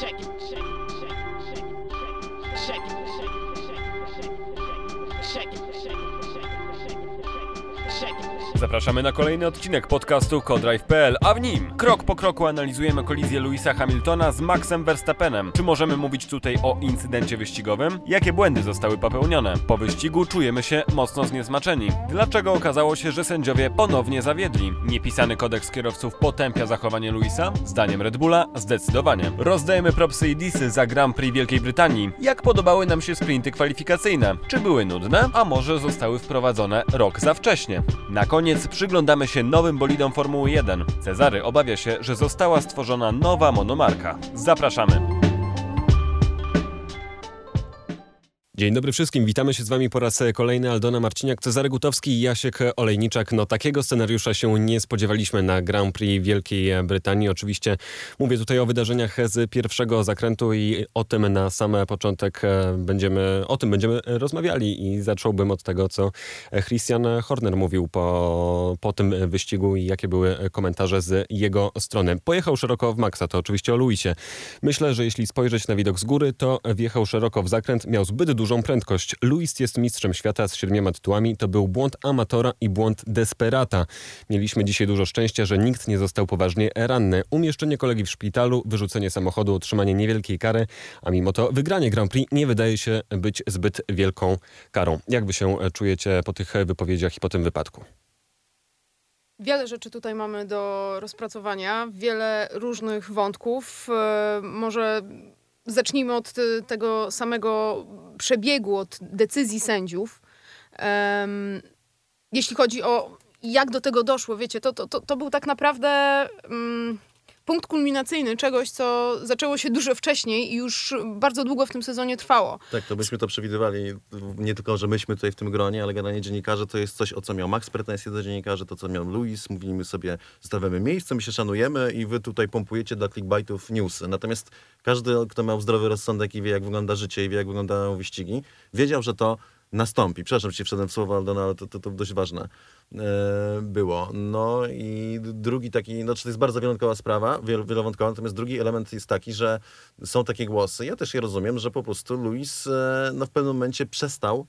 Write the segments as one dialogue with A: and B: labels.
A: check it. Zapraszamy na kolejny odcinek podcastu Codrive.pl, a w nim krok po kroku analizujemy kolizję Louisa Hamiltona z Maxem Verstappenem. Czy możemy mówić tutaj o incydencie wyścigowym? Jakie błędy zostały popełnione? Po wyścigu czujemy się mocno zniesmaczeni. Dlaczego okazało się, że sędziowie ponownie zawiedli? Niepisany kodeks kierowców potępia zachowanie Louisa? Zdaniem Red Bulla zdecydowanie. Rozdajemy propsy i disy za Grand Prix Wielkiej Brytanii. Jak podobały nam się sprinty kwalifikacyjne? Czy były nudne? A może zostały wprowadzone rok za wcześnie? Na koniec przyglądamy się nowym bolidom Formuły 1. Cezary obawia się, że została stworzona nowa monomarka. Zapraszamy. Dzień dobry wszystkim, witamy się z Wami po raz kolejny. Aldona Marciniak, Cezary Gutowski i Jasiek Olejniczak. No takiego scenariusza się nie spodziewaliśmy na Grand Prix Wielkiej Brytanii. Oczywiście mówię tutaj o wydarzeniach z pierwszego zakrętu i o tym na sam początek będziemy, o tym będziemy rozmawiali i zacząłbym od tego, co Christian Horner mówił po, po tym wyścigu i jakie były komentarze z jego strony. Pojechał szeroko w Maxa, to oczywiście o Luisie. Myślę, że jeśli spojrzeć na widok z góry, to wjechał szeroko w zakręt, miał zbyt dużo dużą prędkość. Luis jest mistrzem świata z siedmioma tytułami. To był błąd amatora i błąd desperata. Mieliśmy dzisiaj dużo szczęścia, że nikt nie został poważnie ranny. Umieszczenie kolegi w szpitalu, wyrzucenie samochodu, otrzymanie niewielkiej kary, a mimo to wygranie Grand Prix nie wydaje się być zbyt wielką karą. Jak wy się czujecie po tych wypowiedziach i po tym wypadku?
B: Wiele rzeczy tutaj mamy do rozpracowania, wiele różnych wątków. E, może zacznijmy od tego samego przebiegu, od decyzji sędziów. Um, jeśli chodzi o jak do tego doszło, wiecie, to, to, to, to był tak naprawdę um, punkt kulminacyjny czegoś, co zaczęło się dużo wcześniej i już bardzo długo w tym sezonie trwało.
C: Tak, to byśmy to przewidywali. Nie tylko, że myśmy tutaj w tym gronie, ale generalnie dziennikarze to jest coś, o co miał Max pretensje do dziennikarzy, to co miał Luis. Mówiliśmy sobie, zostawiamy miejsce, my się szanujemy i wy tutaj pompujecie dla clickbaitów newsy. Natomiast każdy, kto miał zdrowy rozsądek i wie, jak wygląda życie i wie, jak wyglądają wyścigi, wiedział, że to nastąpi. Przepraszam, że ci wszedłem w słowo Aldona, ale to, to, to dość ważne e, było. No i drugi taki, no to jest bardzo wielowątkowa sprawa, wiel, wielowątkowa, natomiast drugi element jest taki, że są takie głosy, ja też je rozumiem, że po prostu Luis e, no, w pewnym momencie przestał,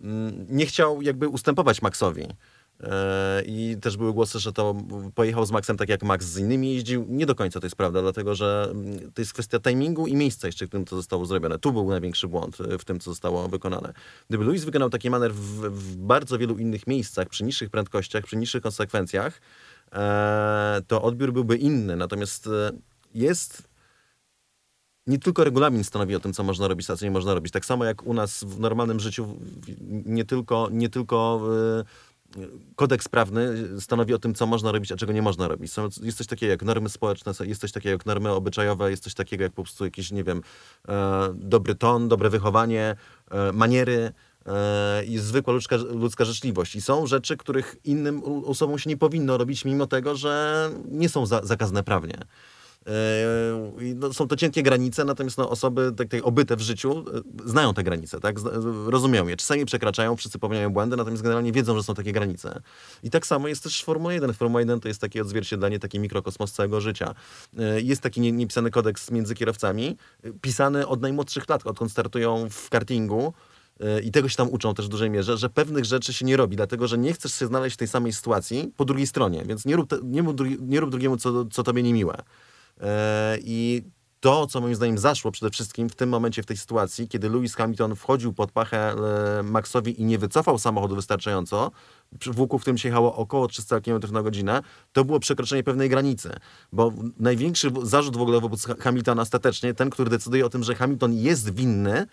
C: mm, nie chciał jakby ustępować Maxowi. E, I też były głosy, że to pojechał z Maxem tak jak Max z innymi jeździł. Nie do końca to jest prawda, dlatego że mm, to jest kwestia timingu i miejsca jeszcze, w którym to zostało zrobione. Tu był największy błąd e, w tym, co zostało wykonane. Gdyby Luis wykonał taki manewr w, w bardzo wielu innych miejscach, przy niższych prędkościach, przy niższych konsekwencjach, e, to odbiór byłby inny. Natomiast jest nie tylko regulamin stanowi o tym, co można robić, a co nie można robić. Tak samo jak u nas w normalnym życiu, nie tylko, nie tylko kodeks prawny stanowi o tym, co można robić, a czego nie można robić. Są, jest coś takiego jak normy społeczne, jest coś takiego jak normy obyczajowe, jest coś takiego jak po prostu jakiś, nie wiem, e, dobry ton, dobre wychowanie, e, maniery e, i zwykła ludzka, ludzka życzliwość. I są rzeczy, których innym osobom się nie powinno robić, mimo tego, że nie są za, zakazane prawnie. Yy, no, są to cienkie granice, natomiast no, osoby tak, tak obyte w życiu e, znają te granice, tak? rozumieją je. Czasami przekraczają, wszyscy popełniają błędy, natomiast generalnie wiedzą, że są takie granice. I tak samo jest też w Formule 1. Formuła 1 to jest takie odzwierciedlenie, taki mikrokosmos całego życia. E, jest taki niepisany kodeks między kierowcami, pisany od najmłodszych lat, odkąd startują w kartingu, i tego się tam uczą też w dużej mierze, że pewnych rzeczy się nie robi, dlatego że nie chcesz się znaleźć w tej samej sytuacji po drugiej stronie, więc nie rób, te, nie, nie rób drugiemu, co, co tobie niemiłe. E, I to, co moim zdaniem zaszło przede wszystkim w tym momencie, w tej sytuacji, kiedy Lewis Hamilton wchodził pod pachę e, Maxowi i nie wycofał samochodu wystarczająco, w łuku, w którym się jechało około 300 km na godzinę, to było przekroczenie pewnej granicy. Bo największy zarzut w ogóle wobec Hamiltona ostatecznie, ten, który decyduje o tym, że Hamilton jest winny,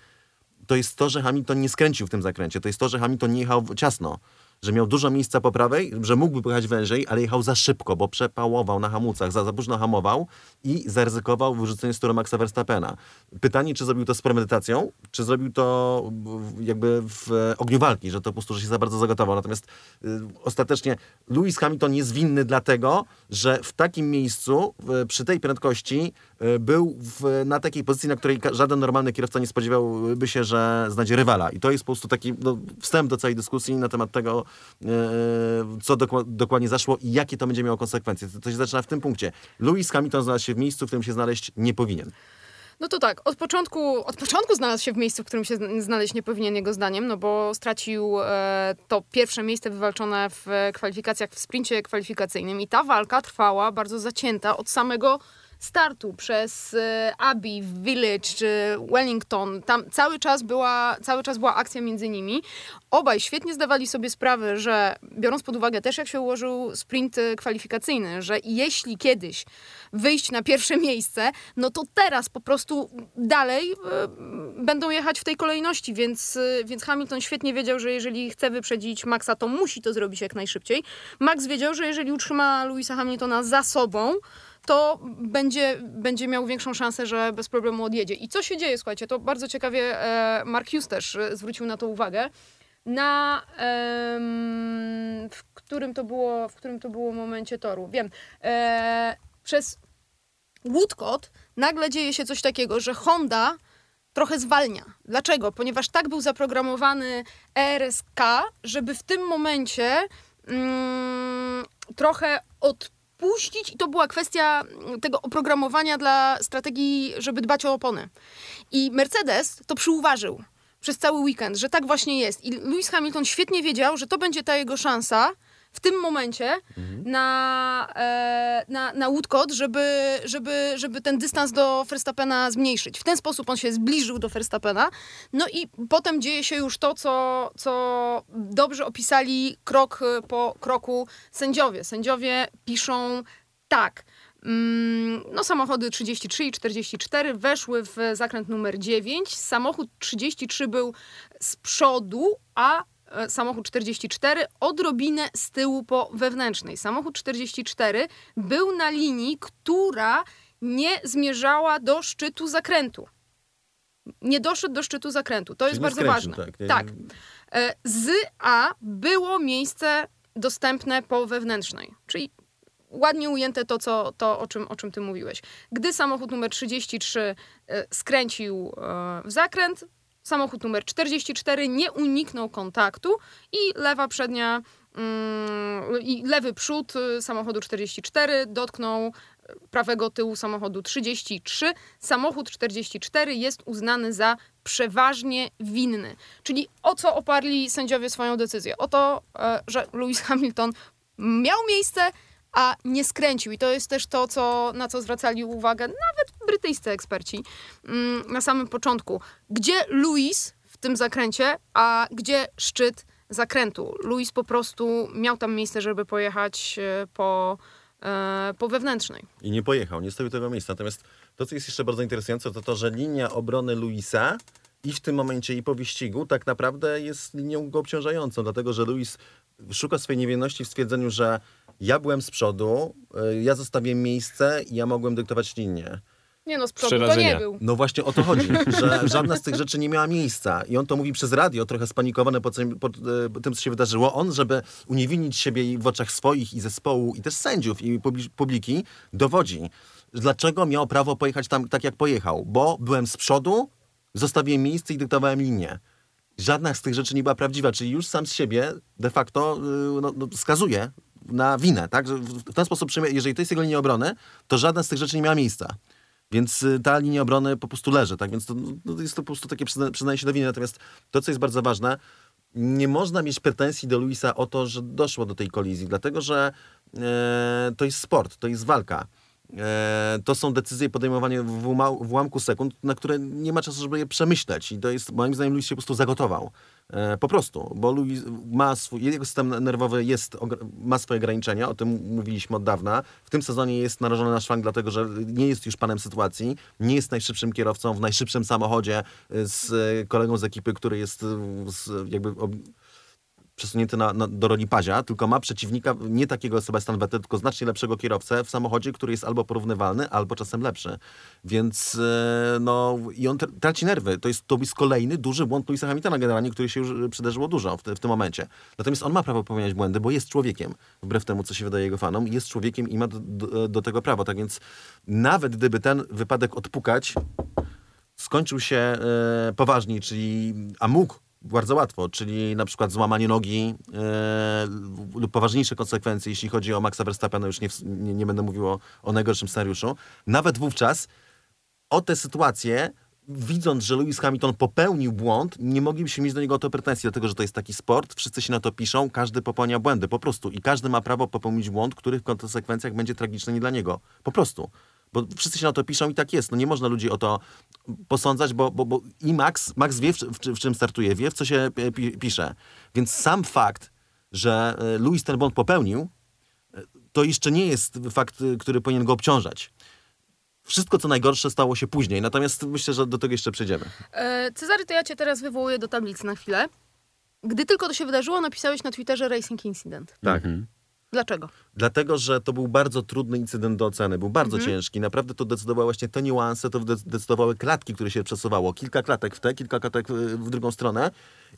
C: to jest to, że Hamilton nie skręcił w tym zakręcie. To jest to, że Hamilton nie jechał ciasno że miał dużo miejsca po prawej, że mógłby pojechać wężej, ale jechał za szybko, bo przepałował na hamulcach, za, za późno hamował i zaryzykował wyrzucenie z toru Maxa Verstappena. Pytanie, czy zrobił to z premedytacją, czy zrobił to jakby w ogniu walki, że to po prostu że się za bardzo zagotował. Natomiast y, ostatecznie Lewis Hamilton jest winny dlatego, że w takim miejscu, y, przy tej prędkości był w, na takiej pozycji, na której żaden normalny kierowca nie spodziewałby się, że znajdzie rywala. I to jest po prostu taki no, wstęp do całej dyskusji na temat tego, E, co dokładnie zaszło i jakie to będzie miało konsekwencje. To się zaczyna w tym punkcie. Lewis Hamilton znalazł się w miejscu, w którym się znaleźć nie powinien.
B: No to tak, od początku, od początku znalazł się w miejscu, w którym się znaleźć nie powinien jego zdaniem, no bo stracił e, to pierwsze miejsce wywalczone w kwalifikacjach, w sprincie kwalifikacyjnym i ta walka trwała bardzo zacięta od samego startu przez e, Abbey, Village czy Wellington, tam cały czas, była, cały czas była akcja między nimi. Obaj świetnie zdawali sobie sprawę, że biorąc pod uwagę też jak się ułożył sprint e, kwalifikacyjny, że jeśli kiedyś wyjść na pierwsze miejsce, no to teraz po prostu dalej y, będą jechać w tej kolejności, więc, więc Hamilton świetnie wiedział, że jeżeli chce wyprzedzić Maxa, to musi to zrobić jak najszybciej. Max wiedział, że jeżeli utrzyma Louisa Hamiltona za sobą, to będzie, będzie miał większą szansę, że bez problemu odjedzie. I co się dzieje, słuchajcie, to bardzo ciekawie e, Mark Hughes też e, zwrócił na to uwagę. Na em, w którym to było, w którym to było momencie toru. Wiem. E, przez Woodcott nagle dzieje się coś takiego, że Honda trochę zwalnia. Dlaczego? Ponieważ tak był zaprogramowany ERSK, żeby w tym momencie mm, trochę od puścić i to była kwestia tego oprogramowania dla strategii, żeby dbać o opony. I Mercedes to przyuważył przez cały weekend, że tak właśnie jest. I Lewis Hamilton świetnie wiedział, że to będzie ta jego szansa, w tym momencie mhm. na, e, na, na Woodcote, żeby, żeby, żeby ten dystans do Verstappena zmniejszyć. W ten sposób on się zbliżył do Verstappena. No i potem dzieje się już to, co, co dobrze opisali krok po kroku sędziowie. Sędziowie piszą tak. Mm, no, samochody 33 i 44 weszły w zakręt numer 9. Samochód 33 był z przodu, a E, samochód 44 odrobinę z tyłu po wewnętrznej. Samochód 44 był na linii, która nie zmierzała do szczytu zakrętu. Nie doszedł do szczytu zakrętu. To Czyli jest bardzo ważne. Tak. tak. E, z A było miejsce dostępne po wewnętrznej. Czyli ładnie ujęte to, co, to o, czym, o czym ty mówiłeś. Gdy samochód numer 33 e, skręcił w zakręt, Samochód numer 44 nie uniknął kontaktu i lewa przednia mm, i lewy przód y, samochodu 44 dotknął y, prawego tyłu samochodu 33. Samochód 44 jest uznany za przeważnie winny. Czyli o co oparli sędziowie swoją decyzję? O to, e, że Lewis Hamilton miał miejsce, a nie skręcił. I to jest też to, co, na co zwracali uwagę nawet brytyjscy eksperci mm, na samym początku. Gdzie Louis w tym zakręcie, a gdzie szczyt zakrętu? Louis po prostu miał tam miejsce, żeby pojechać e, po, e, po wewnętrznej.
C: I nie pojechał, nie stawił tego miejsca. Natomiast to, co jest jeszcze bardzo interesujące, to to, że linia obrony Luisa i w tym momencie i po wyścigu tak naprawdę jest linią go obciążającą, dlatego że Luis szuka swojej niewinności w stwierdzeniu, że ja byłem z przodu, y, ja zostawiłem miejsce i ja mogłem dyktować linię.
B: Nie no, z przodu to nie był.
C: No właśnie o to chodzi, że żadna z tych rzeczy nie miała miejsca. I on to mówi przez radio, trochę spanikowany po, tym, po, po tym, co się wydarzyło. On, żeby uniewinnić siebie w oczach swoich i zespołu, i też sędziów, i publiki, dowodzi. Dlaczego miał prawo pojechać tam tak, jak pojechał? Bo byłem z przodu, zostawiłem miejsce i dyktowałem linię żadna z tych rzeczy nie była prawdziwa, czyli już sam z siebie de facto y, no, no, skazuje na winę, tak? W ten sposób, jeżeli to jest jego linia obrony, to żadna z tych rzeczy nie miała miejsca. Więc y, ta linia obrony po prostu leży, tak? Więc to, no, jest to po prostu takie przyznanie się do winy. Natomiast to, co jest bardzo ważne, nie można mieć pretensji do Luisa o to, że doszło do tej kolizji, dlatego że e, to jest sport, to jest walka. E, to są decyzje podejmowane w, ułamku sekund, na które nie ma czasu, żeby je przemyśleć. I to jest, moim zdaniem, Luis się po prostu zagotował. E, po prostu, bo Luis ma swój, jego system nerwowy jest, ma swoje ograniczenia, o tym mówiliśmy od dawna. W tym sezonie jest narażony na szwank, dlatego że nie jest już panem sytuacji, nie jest najszybszym kierowcą w najszybszym samochodzie z kolegą z ekipy, który jest jakby przesunięty na, na, do roli pazia, tylko ma przeciwnika nie takiego Sebastian Vettel, tylko znacznie lepszego kierowcę w samochodzie, który jest albo porównywalny, albo czasem lepszy. Więc e, no i on traci nerwy. To jest, to jest kolejny duży błąd Louisa Hamiltona generalnie, który się już przydarzyło dużo w, te, w tym momencie. Natomiast on ma prawo popełniać błędy, bo jest człowiekiem, wbrew temu, co się wydaje jego fanom, jest człowiekiem i ma do, do, do tego prawo. Tak więc nawet gdyby ten wypadek odpukać, skończył się e, poważniej, czyli a mógł bardzo łatwo, czyli na przykład złamanie nogi e, lub poważniejsze konsekwencje, jeśli chodzi o Maxa Verstappena, już nie, nie, nie będę mówił o, o najgorszym scenariuszu. Nawet wówczas o tę sytuację, widząc, że Lewis Hamilton popełnił błąd, nie moglibyśmy mieć do niego o to pretensji, dlatego że to jest taki sport, wszyscy się na to piszą, każdy popełnia błędy, po prostu. I każdy ma prawo popełnić błąd, który w konsekwencjach będzie tragiczny nie dla niego. Po prostu. Bo wszyscy się na to piszą i tak jest. No nie można ludzi o to posądzać, bo, bo, bo i Max, Max wie, w, w, w czym startuje, wie, w co się pi, pisze. Więc sam fakt, że e, Louis ten błąd popełnił, e, to jeszcze nie jest fakt, który powinien go obciążać. Wszystko, co najgorsze, stało się później. Natomiast myślę, że do tego jeszcze przejdziemy.
B: E, Cezary, to ja cię teraz wywołuję do tablicy na chwilę. Gdy tylko to się wydarzyło, napisałeś na Twitterze Racing Incident.
C: Tak.
A: Mhm.
B: Dlaczego?
C: Dlatego, że to był bardzo trudny incydent do oceny, był bardzo
B: Mhm.
C: ciężki. Naprawdę to decydowały właśnie te niuanse, to de- decydowały klatki, które się przesuwało. Kilka klatek w tę, kilka klatek w w drugą stronę.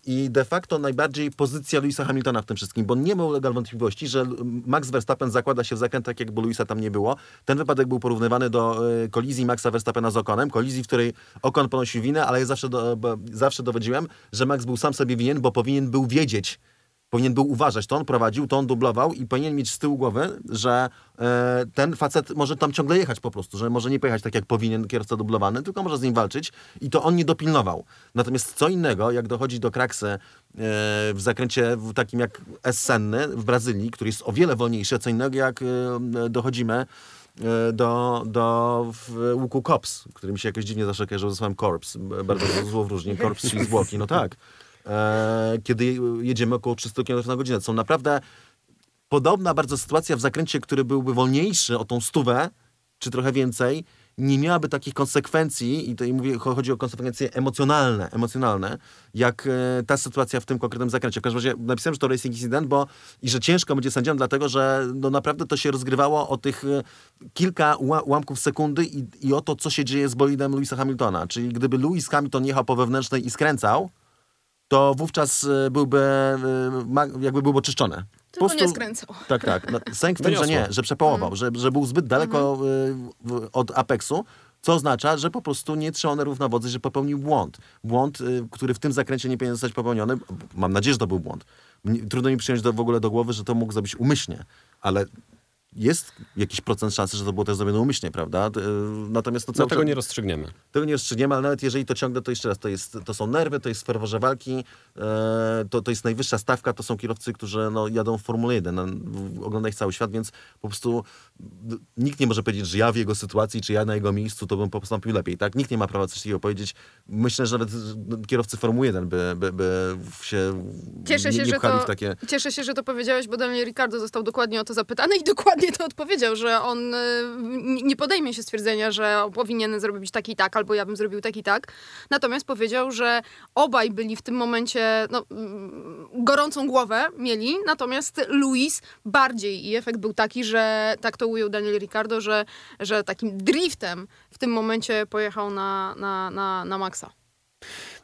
C: I de facto najbardziej pozycja Louisa Hamiltona w tym wszystkim, bo nie ma ulega wątpliwości, że Max Verstappen zakłada się w zakrętach, jakby Louisa tam nie było. Ten wypadek był porównywany do e, kolizji Maxa Verstappena z Okonem, kolizji, w której Okon ponosił winę, ale ja zawsze, do, bo, zawsze dowodziłem, że Max był sam sobie winien, bo powinien był wiedzieć, powinien był uważać, to on prowadził, to on dublował i powinien mieć z tyłu głowy, że e, ten facet może tam ciągle jechać po prostu, że może nie pojechać tak jak powinien kierowca dublowany, tylko może z nim walczyć i to on nie dopilnował. Natomiast co innego, jak dochodzi do kraksy e, w zakręcie w takim jak Essenny w Brazylii, który jest o wiele wolniejszy, co innego jak e, dochodzimy e, do, do łuku Kops, który mi się jakoś dziwnie zawsze kojarzył ze słowem Corps, bardzo złowróżnie, Corps czyli zwłoki, no tak. E, kiedy jedziemy około 300 km na godzinę. Są naprawdę podobna bardzo sytuacja w zakręcie, który byłby wolniejszy o tą stówę, czy trochę więcej, nie miałaby takich konsekwencji, i tutaj mówię, cho- chodzi o konsekwencje emocjonalne, emocjonalne, jak e, ta sytuacja w tym konkretnym zakręcie. W każdym razie napisałem, że to racing incident, bo i że ciężko będzie sędziom, dlatego że no, naprawdę to się rozgrywało o tych e, kilka ła- ułamków sekundy i, i o to, co się dzieje z bolidem Louisa Hamiltona. Czyli gdyby Lewis Hamilton jechał po wewnętrznej i skręcał, to wówczas e, byłby, e, jakby byłoby oczyszczone.
B: Tylko nie skręcał.
C: Tak, tak. No, sęk w tym, że nie, że przepołował, że, że był zbyt daleko y, w, od apeksu, co oznacza, że po prostu nie trzymał wodzy, że popełnił błąd. Błąd, y, który w tym zakręcie nie powinien zostać popełniony. Mam nadzieję, że to był błąd. Trudno mi przyjąć do, w ogóle do głowy, że to mógł zrobić umyślnie, ale jest jakiś procent szansy, że to było też zrobione umyślnie, prawda? Y, Natomiast to cały
A: Dlatego
C: czas-
A: nie rozstrzygniemy.
C: tego nie rozstrzygniemy, ale nawet jeżeli to ciągle, to jeszcze raz, to, jest, to są nerwy, to jest ferworze walki, e, to, to jest najwyższa stawka, to są kierowcy, którzy no, jadą w Formule 1, no, ogląda ich cały świat, więc po prostu nikt nie może powiedzieć, że ja w jego sytuacji, czy ja na jego miejscu, to bym postąpił lepiej, tak? Nikt nie ma prawa coś takiego powiedzieć. Myślę, że nawet no, kierowcy Formuły 1 by, by, by się
B: Cieszę
C: nie,
B: się,
C: nie
B: że to,
C: takie...
B: cieszę się, że to powiedziałeś, bo Daniel Ricardo został dokładnie o to zapytany i dokładnie to odpowiedział, że on y, nie nie podejmie się stwierdzenia, że powinien zrobić tak i tak, albo ja bym zrobił tak i tak. Natomiast powiedział, że obaj byli w tym momencie, no, mm, gorącą głowę mieli, natomiast Luis bardziej i efekt był taki, że tak to ujął Daniel Ricardo, że, że takim driftem w tym momencie pojechał na, na, na, na Maxa.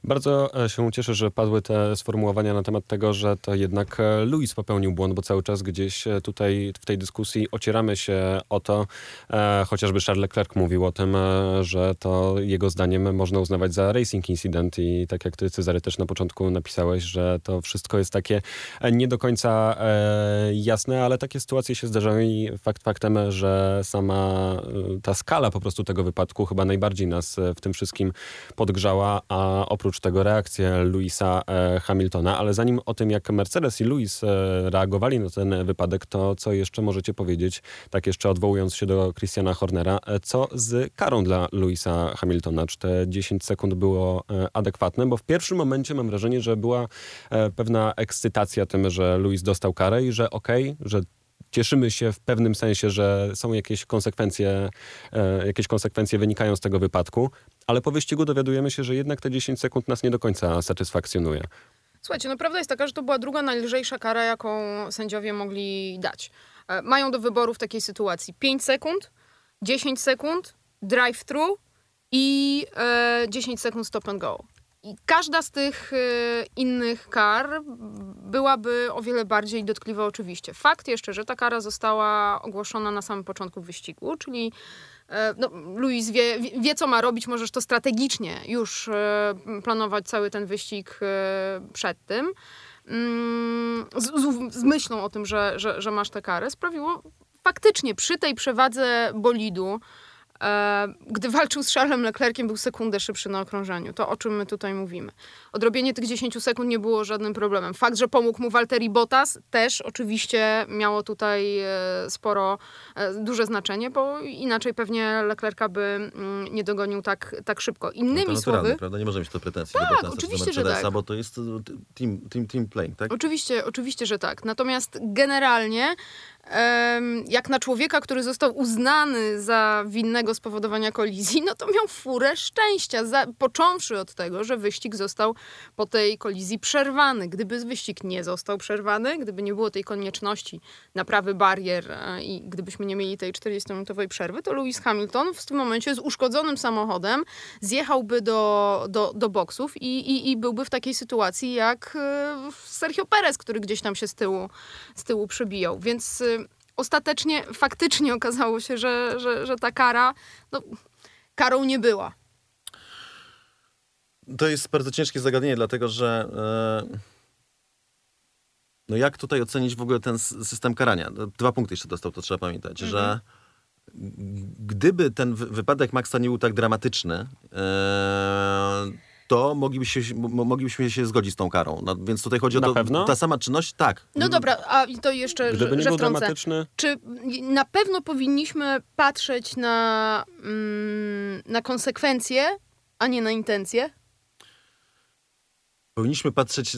A: Bardzo e, się cieszę, że padły te sformułowania na temat tego, że to jednak e, Louis popełnił błąd, bo cały czas gdzieś e, tutaj w tej dyskusji ocieramy się o to, chociażby Charles Leclerc mówił o tym, że to jego zdaniem można uznawać za racing incident i tak jak ty Cezary też na początku napisałeś, że to wszystko jest takie nie do końca jasne, ale takie sytuacje się zdarzają i fakt faktem, że sama ta skala po prostu tego wypadku chyba najbardziej nas w tym wszystkim podgrzała, a oprócz tego reakcję Louisa e, Hamiltona. Ale zanim o tym, jak Mercedes i Louis e, reagowali na ten wypadek, to co jeszcze możecie powiedzieć, tak jeszcze odwołując się do Christiana Hornera, e, co z karą dla Louisa Hamiltona? Czy te 10 sekund było adekwatne? Bo w pierwszym momencie mam wrażenie, że była pewna ekscytacja tym, że Louis dostał karę i że okej, że cieszymy się w pewnym sensie, że są jakieś konsekwencje, e, jakieś konsekwencje wynikają z tego wypadku, ale po wyścigu dowiadujemy się, że jednak te 10 sekund nas nie do końca satysfakcjonuje.
B: Słuchajcie, no prawda jest taka, że to była druga najlżejsza kara, jaką sędziowie mogli dać. E, Mają do wyboru w takiej sytuacji 5 sekund, 10 sekund, drive-thru i e, 10 sekund stop and go. I każda z tych e, innych kar byłaby o wiele bardziej dotkliwa oczywiście. Fakt jeszcze, że ta kara została ogłoszona na samym początku wyścigu, czyli e, no, Luis wie, wie- co ma robić, możesz to strategicznie już e, planować cały ten wyścig e, przed tym. Mm, Z, z, z myślą o tym, że, że, że masz tę karę, sprawiło faktycznie przy tej przewadze bolidu gdy walczył z Charlesem Leclerciem, był sekundę szybszy na okrążeniu. To o czym my tutaj mówimy. Odrobienie tych 10 sekund nie było żadnym problemem. Fakt, że pomógł mu Walteri Bottas też oczywiście miało tutaj e, sporo, e, duże znaczenie, bo inaczej pewnie Leclerca by mm, nie dogonił tak, tak szybko. Innymi
C: no
B: słowy...
C: prawda? Nie możemy mieć to pretensji
B: tak,
C: do Bottasa,
B: oczywiście, że tak.
C: bo to jest team, team, team playing, tak?
B: Oczywiście, oczywiście, że tak. Natomiast generalnie jak na człowieka, który został uznany za winnego spowodowania kolizji, no to miał furę szczęścia, za, począwszy od tego, że wyścig został po tej kolizji przerwany. Gdyby wyścig nie został przerwany, gdyby nie było tej konieczności naprawy barier e, i gdybyśmy nie mieli tej 40-minutowej przerwy, to Lewis Hamilton w tym momencie z uszkodzonym samochodem zjechałby do, do, do boksów i, i, i byłby w takiej sytuacji jak e, Sergio Perez, który gdzieś tam się z tyłu, z tyłu przebijał. Więc e, ostatecznie faktycznie okazało się, że, że, że ta kara no, karą nie była.
C: To jest bardzo ciężkie zagadnienie, dlatego że e, no jak tutaj ocenić w ogóle ten system karania? No, dwa punkty jeszcze dostał, to trzeba pamiętać, mhm. że gdyby ten wypadek Maxa nie był tak dramatyczny, e, to moglibyśmy się, moglibyśmy się zgodzić z tą karą. No, więc tutaj chodzi o to,
A: pewno?
C: ta sama czynność, tak.
B: No dobra, a to jeszcze,
A: Gdyby
B: nie
A: był dramatyczny...
B: Czy na pewno powinniśmy patrzeć na, mm, na konsekwencje, a nie na intencje?
C: Powinniśmy patrzeć...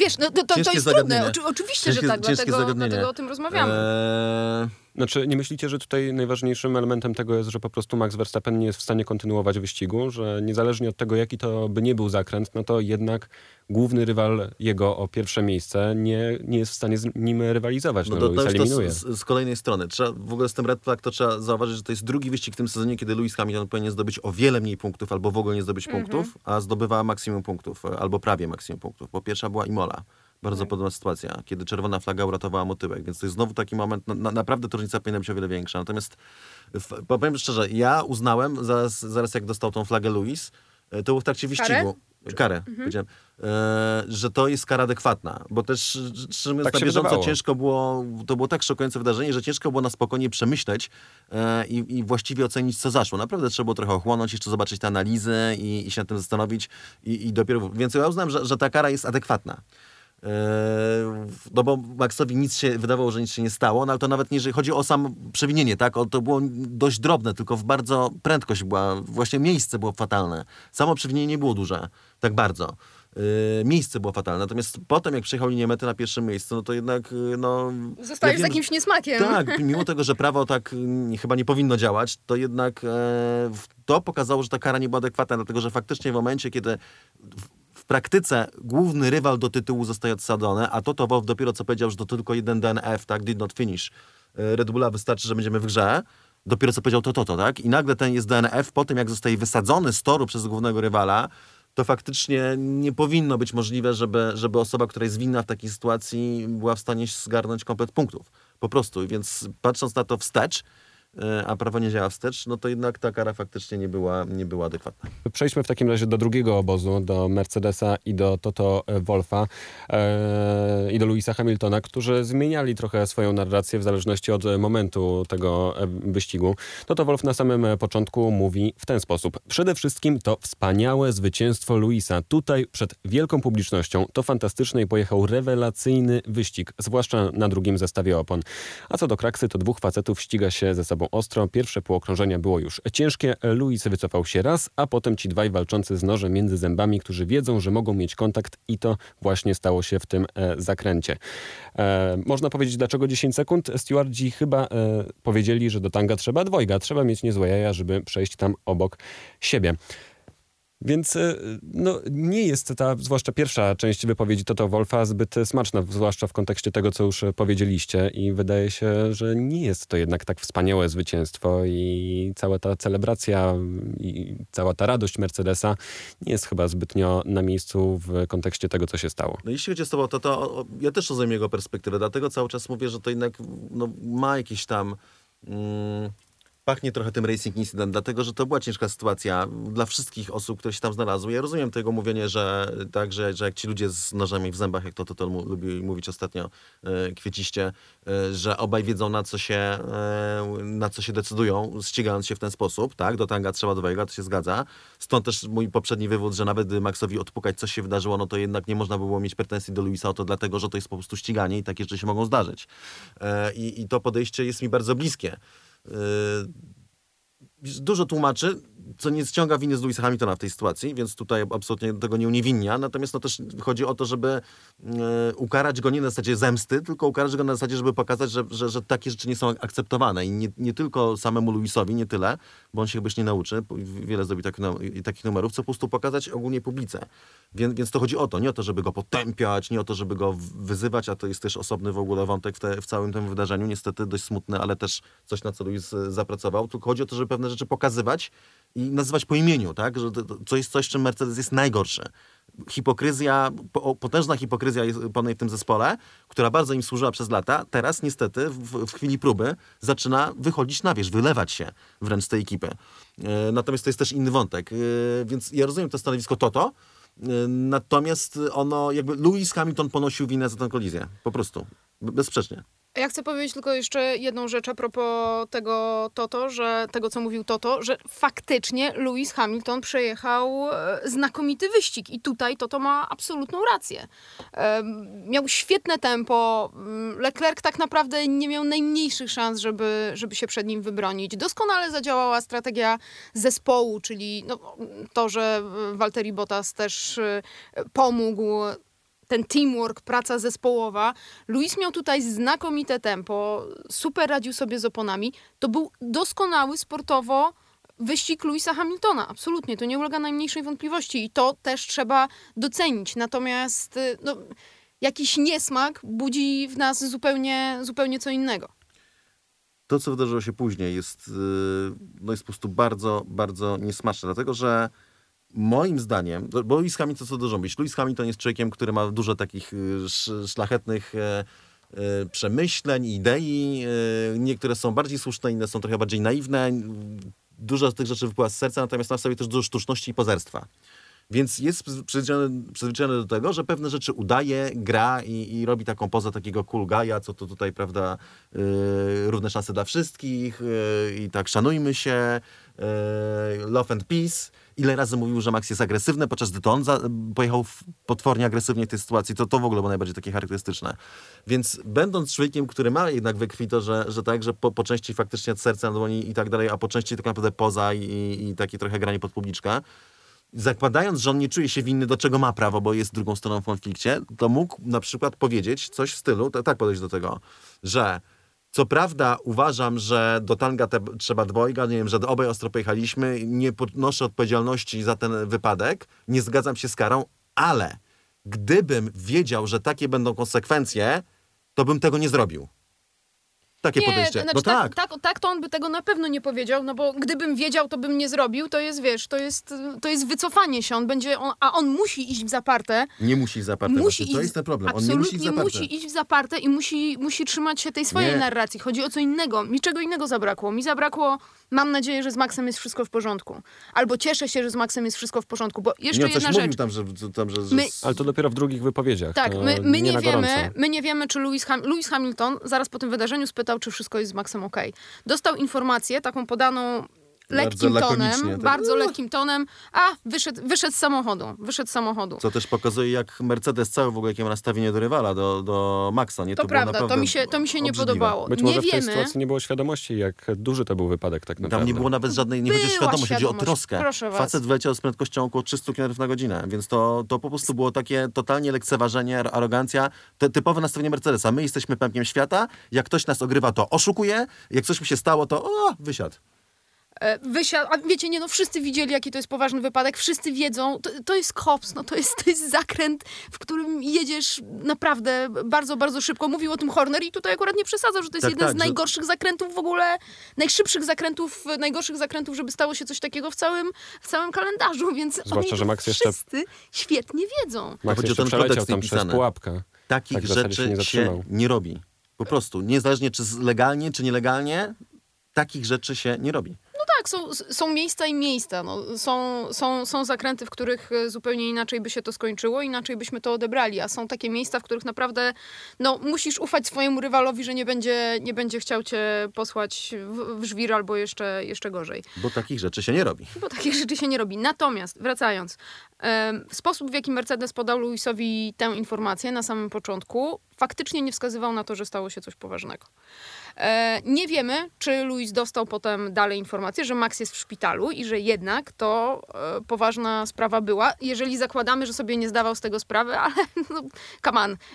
B: Wiesz, no, to, to, to jest trudne. Oczy, oczywiście, ciężkie, że tak, dlatego, dlatego o tym rozmawiamy. Eee...
A: Znaczy, nie myślicie, że tutaj najważniejszym elementem tego jest, że po prostu Max Verstappen nie jest w stanie kontynuować wyścigu, że niezależnie od tego, jaki to by nie był zakręt, no to jednak główny rywal jego o pierwsze miejsce nie, nie jest w stanie z nim rywalizować. No, no to, to eliminuje.
C: Z, z, kolejnej strony. Trzeba, w ogóle z tym Red Flag to trzeba zauważyć, że to jest drugi wyścig w tym sezonie, kiedy Lewis Hamilton powinien zdobyć o wiele mniej punktów albo w ogóle nie zdobyć mhm. punktów, a zdobywa maksimum punktów, albo prawie maksimum punktów, bo pierwsza była Imola. Bardzo tak. podobna sytuacja, kiedy czerwona flaga uratowała motyłek, więc to jest znowu taki moment, na, naprawdę to różnica powinna być o wiele większa. Natomiast w, powiem szczerze, ja uznałem, zaraz, zaraz jak dostał tą flagę Louis, e, to było w trakcie wyścigu. Karę? Karę, mhm. powiedziałem, e, że to jest kara adekwatna, bo też mówiąc tak na bieżąco wydawało. ciężko było, to było tak szokujące wydarzenie, że ciężko było na spokojnie przemyśleć e, i, i, właściwie ocenić, co zaszło. Naprawdę trzeba było trochę ochłonąć, jeszcze zobaczyć te analizy i, i się nad tym zastanowić i, i dopiero, więc ja uznałem, że, że ta kara jest adekwatna. Eee, no bo Maxowi nic się wydawało, że nic się nie stało, no ale to nawet nie, jeżeli chodzi o sam przewinienie, tak? O, to było dość drobne, tylko w bardzo prędkość była, właśnie miejsce było fatalne. Samo przewinienie nie było duże, tak bardzo. Yy, miejsce było fatalne. Natomiast potem, jak przejechał linię mety na pierwszym miejscu, no to jednak, yy, no...
B: Zostajesz ja z jakimś niesmakiem.
C: Tak, mimo tego, że prawo tak yy, chyba nie powinno działać, to jednak e, to pokazało, że ta kara nie była adekwatna, dlatego że faktycznie w momencie, kiedy praktyce główny rywal do tytułu zostaje odsadzony, a Toto Wolff dopiero co powiedział, że to tylko jeden DNF, tak, did not finish. E, Red Bulla wystarczy, że będziemy w grze. Dopiero co powiedział to Toto, tak? I nagle ten jest DNF po tym, jak zostaje wysadzony z toru przez głównego rywala, to faktycznie nie powinno być możliwe, żeby, żeby osoba, która jest winna w takiej sytuacji, była w stanie zgarnąć komplet punktów. Po prostu. Więc patrząc na to wstecz, a prawo nie działa wstecz, no to jednak ta kara faktycznie nie była, nie była adekwatna.
A: Przejdźmy w takim razie do drugiego obozu, do Mercedesa i do Toto Wolfa e, i do Louisa Hamiltona, którzy zmieniali trochę swoją narrację w zależności od momentu tego e, wyścigu. Toto Wolf na samym początku mówi w ten sposób. Przede wszystkim to wspaniałe zwycięstwo Louisa. Tutaj przed wielką publicznością to fantastyczny i pojechał rewelacyjny wyścig, zwłaszcza na drugim zestawie opon. A co do kraksy, to dwóch facetów ściga się ze sobą sobą. Pierwsze półokrążenia było już ciężkie. Luis wycofał się raz, a potem ci dwaj walczący z nożem między zębami, którzy wiedzą, że mogą mieć kontakt i to właśnie stało się w tym e, zakręcie. E, można powiedzieć, dlaczego 10 sekund? Stewardzi chyba e, powiedzieli, że do tanga trzeba dwojga. Trzeba mieć niezłe jaja, żeby przejść tam obok siebie. Więc e, no, nie jest ta, zwłaszcza pierwsza część wypowiedzi Toto Wolfa, zbyt smaczna, zwłaszcza w kontekście tego, co już powiedzieliście i wydaje się, że nie jest to jednak tak wspaniałe zwycięstwo i cała ta celebracja i cała ta radość Mercedesa nie jest chyba zbytnio na miejscu w kontekście tego, co się stało.
C: No jeśli chodzi o to, to, ja też rozumiem jego perspektywę, dlatego cały czas mówię, że to jednak no, ma jakiś tam... Mm, pachnie trochę tym racing incident, dlatego że to była ciężka sytuacja dla wszystkich osób, które się tam znalazły. Ja rozumiem tego mówienie, że tak, że, że jak ci ludzie z nożami w zębach, jak to to, to lubi mówić ostatnio e, kwieciście, e, że obaj wiedzą na co się, e, na co się decydują, ścigając się w ten sposób, tak, do tanga trzeba do wejga, to się zgadza. Stąd też mój poprzedni wywód, że nawet Maxowi odpukać coś się wydarzyło, no to jednak nie można było mieć pretensji do Luisa o to dlatego, że to jest po prostu ściganie i takie rzeczy się mogą zdarzyć. E, I, i to podejście jest mi bardzo bliskie. E, dużo tłumaczy, co nie ściąga winy z Louisa Hamiltona w tej sytuacji, więc tutaj absolutnie tego nie uniewinnia. Natomiast no też chodzi o to, żeby e, ukarać go nie na zasadzie zemsty, tylko ukarać go na zasadzie, żeby pokazać, że, że, że takie rzeczy nie są akceptowane. I nie, nie tylko samemu Louisowi, nie tyle, bo on się chyba nie nauczy, wiele zrobi tak, no, takich numerów, co po prostu pokazać ogólnie publice. Więc, więc to chodzi o to, nie o to, żeby go potępiać, nie o to, żeby go wyzywać, a to jest też osobny w ogóle wątek w, te, w całym tym wydarzeniu, niestety dość smutny, ale też coś, na co Louis e, zapracował. Tylko chodzi o to, żeby pewne rzeczy pokazywać i nazywać po imieniu, tak? Że to, jest coś, czym Mercedes jest najgorsze. Hipokryzja, potężna hipokryzja jest w tym zespole, która bardzo im służyła przez lata, teraz niestety w, w chwili próby zaczyna wychodzić na wierzch, wylewać się wręcz z tej ekipy. E, natomiast to jest też inny wątek. E, więc ja rozumiem to stanowisko Toto, e, natomiast ono, jakby Lewis Hamilton ponosił winę za tę kolizję. Po prostu. Bezsprzecznie.
B: Ja chcę powiedzieć tylko jeszcze jedną rzecz a propos tego Toto, że tego, co mówił Toto, że faktycznie Lewis Hamilton przejechał e, znakomity wyścig i tutaj Toto ma absolutną rację. Miał świetne tempo, mm, Leclerc tak naprawdę nie miał najmniejszych szans, żeby, żeby się przed nim wybronić. Doskonale zadziałała strategia zespołu, czyli no, to, że Valtteri Bottas też e, pomógł ten teamwork, praca zespołowa. Luis miał tutaj znakomite tempo, super radził sobie z oponami. To był doskonały sportowo wyścig Louisa Hamiltona. Absolutnie, to nie ulega najmniejszej wątpliwości i to też trzeba docenić. Natomiast y, no, jakiś niesmak budzi w nas zupełnie, zupełnie co innego.
C: To, co wydarzyło się później, jest, y, no jest po prostu bardzo, bardzo niesmaczne, dlatego że moim zdaniem, bo Lewis Hamilton co dużo mówić, Lewis Hamilton jest człowiekiem, który ma dużo takich y, szlachetnych e, e, przemyśleń, idei. E, niektóre są bardziej słuszne, inne są trochę bardziej naiwne. Dużo z tych rzeczy wypływa z serca, natomiast ma w sobie też dużo sztuczności i pozerstwa. Więc jest przyzwyczajony, przyzwyczajony do tego, że pewne rzeczy udaje, gra i, i robi taką pozę takiego cool guy'a, co to tutaj, prawda, yy, równe szanse dla wszystkich yy, i tak szanujmy się, yy, love and peace ile razy mówił, że Max jest agresywny, podczas gdy to on za, pojechał potwornie agresywnie w tej sytuacji, to to w ogóle było najbardziej takie charakterystyczne. Więc będąc człowiekiem, który ma jednak we krwi to, że, że tak, że po, po części faktycznie serce na dłoni i tak dalej, a po części tak naprawdę poza i, i, takie trochę granie pod publiczka, zakładając, że on nie czuje się winny, do czego ma prawo, bo jest drugą stroną w konflikcie, to mógł na przykład powiedzieć coś w stylu, tak podejść do tego, że co prawda uważam, że do tanga te, trzeba dwojga, nie wiem, że obaj ostro pojechaliśmy, nie podnoszę odpowiedzialności za ten wypadek, nie zgadzam się z karą, ale gdybym wiedział, że takie będą konsekwencje, to bym tego nie zrobił. Takie
B: nie,
C: podejście.
B: Znaczy,
C: no tak.
B: Tak, tak. tak to on by tego na pewno nie powiedział, no bo gdybym wiedział, to bym nie zrobił. To jest, wiesz, to jest, to jest wycofanie się. On będzie, on, a on musi iść w zaparte.
C: Nie musi iść w zaparte. Musi iść, to jest ten problem. On nie musi iść w zaparte.
B: musi iść w zaparte i musi, musi trzymać się tej swojej nie. narracji. Chodzi o co innego. Mi czego innego zabrakło. Mi zabrakło mam nadzieję, że z Maxem jest wszystko w porządku. Albo cieszę się, że z Maxem jest wszystko w porządku, bo jeszcze
C: nie,
B: jedna rzecz.
C: Tam, że, tam, że, że...
A: My, Ale to dopiero w drugich wypowiedziach.
B: Tak, my, my nie, nie wiemy, my nie wiemy, czy Lewis, Ham Lewis Hamilton zaraz po tym wydarzeniu spytał, czy wszystko jest z Maxem ok. Dostał informację, taką podaną lekkim bardzo tonem, tak. bardzo lekkim tonem, a wyszedł, wyszedł z samochodu, wyszedł z samochodu.
C: Co też pokazuje, jak Mercedes cały w ogóle, jakie ma nastawienie do rywala, do, do Maxa. Nie?
B: To, to prawda, to mi się, to mi się nie podobało.
A: Być
B: nie
A: może
B: wiemy.
A: w tej sytuacji nie było świadomości, jak duży to był wypadek tak naprawdę.
C: Tam nie było nawet żadnej, nie chodzi o świadomość,
B: świadomość,
C: chodzi o troskę.
B: Proszę was.
C: Facet wleciał z prędkością około 300 km na godzinę, więc to, to po prostu było takie totalnie lekceważenie, arogancja, to typowe nastawienie Mercedesa. My jesteśmy pępkiem świata, jak ktoś nas ogrywa, to oszukuje, jak coś mu się stało, to o, wysiadł.
B: E, wysiadł, a wiecie, nie no, wszyscy widzieli, jaki to jest poważny wypadek, wszyscy wiedzą, to, to jest kops, no to jest, to jest zakręt, w którym jedziesz naprawdę bardzo, bardzo szybko. Mówił o tym Horner i tutaj akurat nie przesadzał, że to jest tak, jeden tak, z najgorszych że... zakrętów w ogóle, najszybszych zakrętów, najgorszych zakrętów, żeby stało się coś takiego w całym, w całym kalendarzu, więc
A: Zwłaszcza, że Max
B: jeszcze... wszyscy świetnie wiedzą.
A: Max jeszcze przeleciał tam przez pułapkę.
C: Takich tak rzeczy się nie, się nie robi. Po prostu. Niezależnie czy legalnie, czy nielegalnie, takich rzeczy się nie robi.
B: Tak, są, są miejsca i miejsca. No. Są, są, są zakręty, w których e, zupełnie inaczej by się to skończyło, inaczej byśmy to odebrali, a są takie miejsca, w których naprawdę no, musisz ufać swojemu rywalowi, że nie będzie, nie będzie chciał cię posłać w, w żwir albo jeszcze, jeszcze gorzej.
C: Bo takich rzeczy się nie robi.
B: Bo takich rzeczy się nie robi. Natomiast, wracając, sposób, w jaki Mercedes podał Luisowi tę informację na samym początku, faktycznie nie wskazywał na to, że stało się coś poważnego. E, nie wiemy, czy Luis dostał potem dalej informację, że Max jest w szpitalu i że jednak to e, poważna sprawa była. Jeżeli zakładamy, że sobie nie zdawał z tego sprawy, ale no,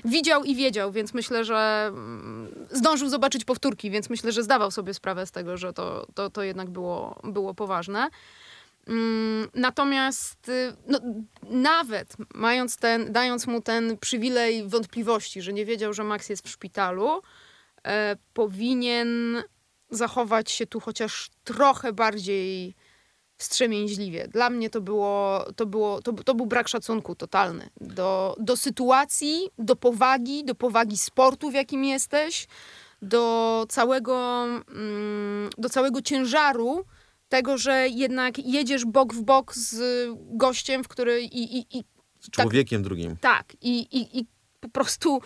B: widział i wiedział, więc myślę, że mm, zdążył zobaczyć powtórki, więc myślę, że zdawał sobie sprawę z tego, że to, to, to jednak było, było poważne. Mm, Natomiast y, no, nawet mając ten, dając mu ten przywilej wątpliwości, że nie wiedział, że Max jest w szpitalu, e, powinien zachować się tu chociaż trochę bardziej wstrzemięźliwie. Dla mnie to było, to było, to, to był brak szacunku totalny do, do sytuacji, do powagi, do powagi sportu, w jakim jesteś, do całego, mm, do całego ciężaru tego, że jednak jedziesz bok w bok z gościem, w który i, i, i
C: Z człowiekiem drugim.
B: tak, i, i, i po prostu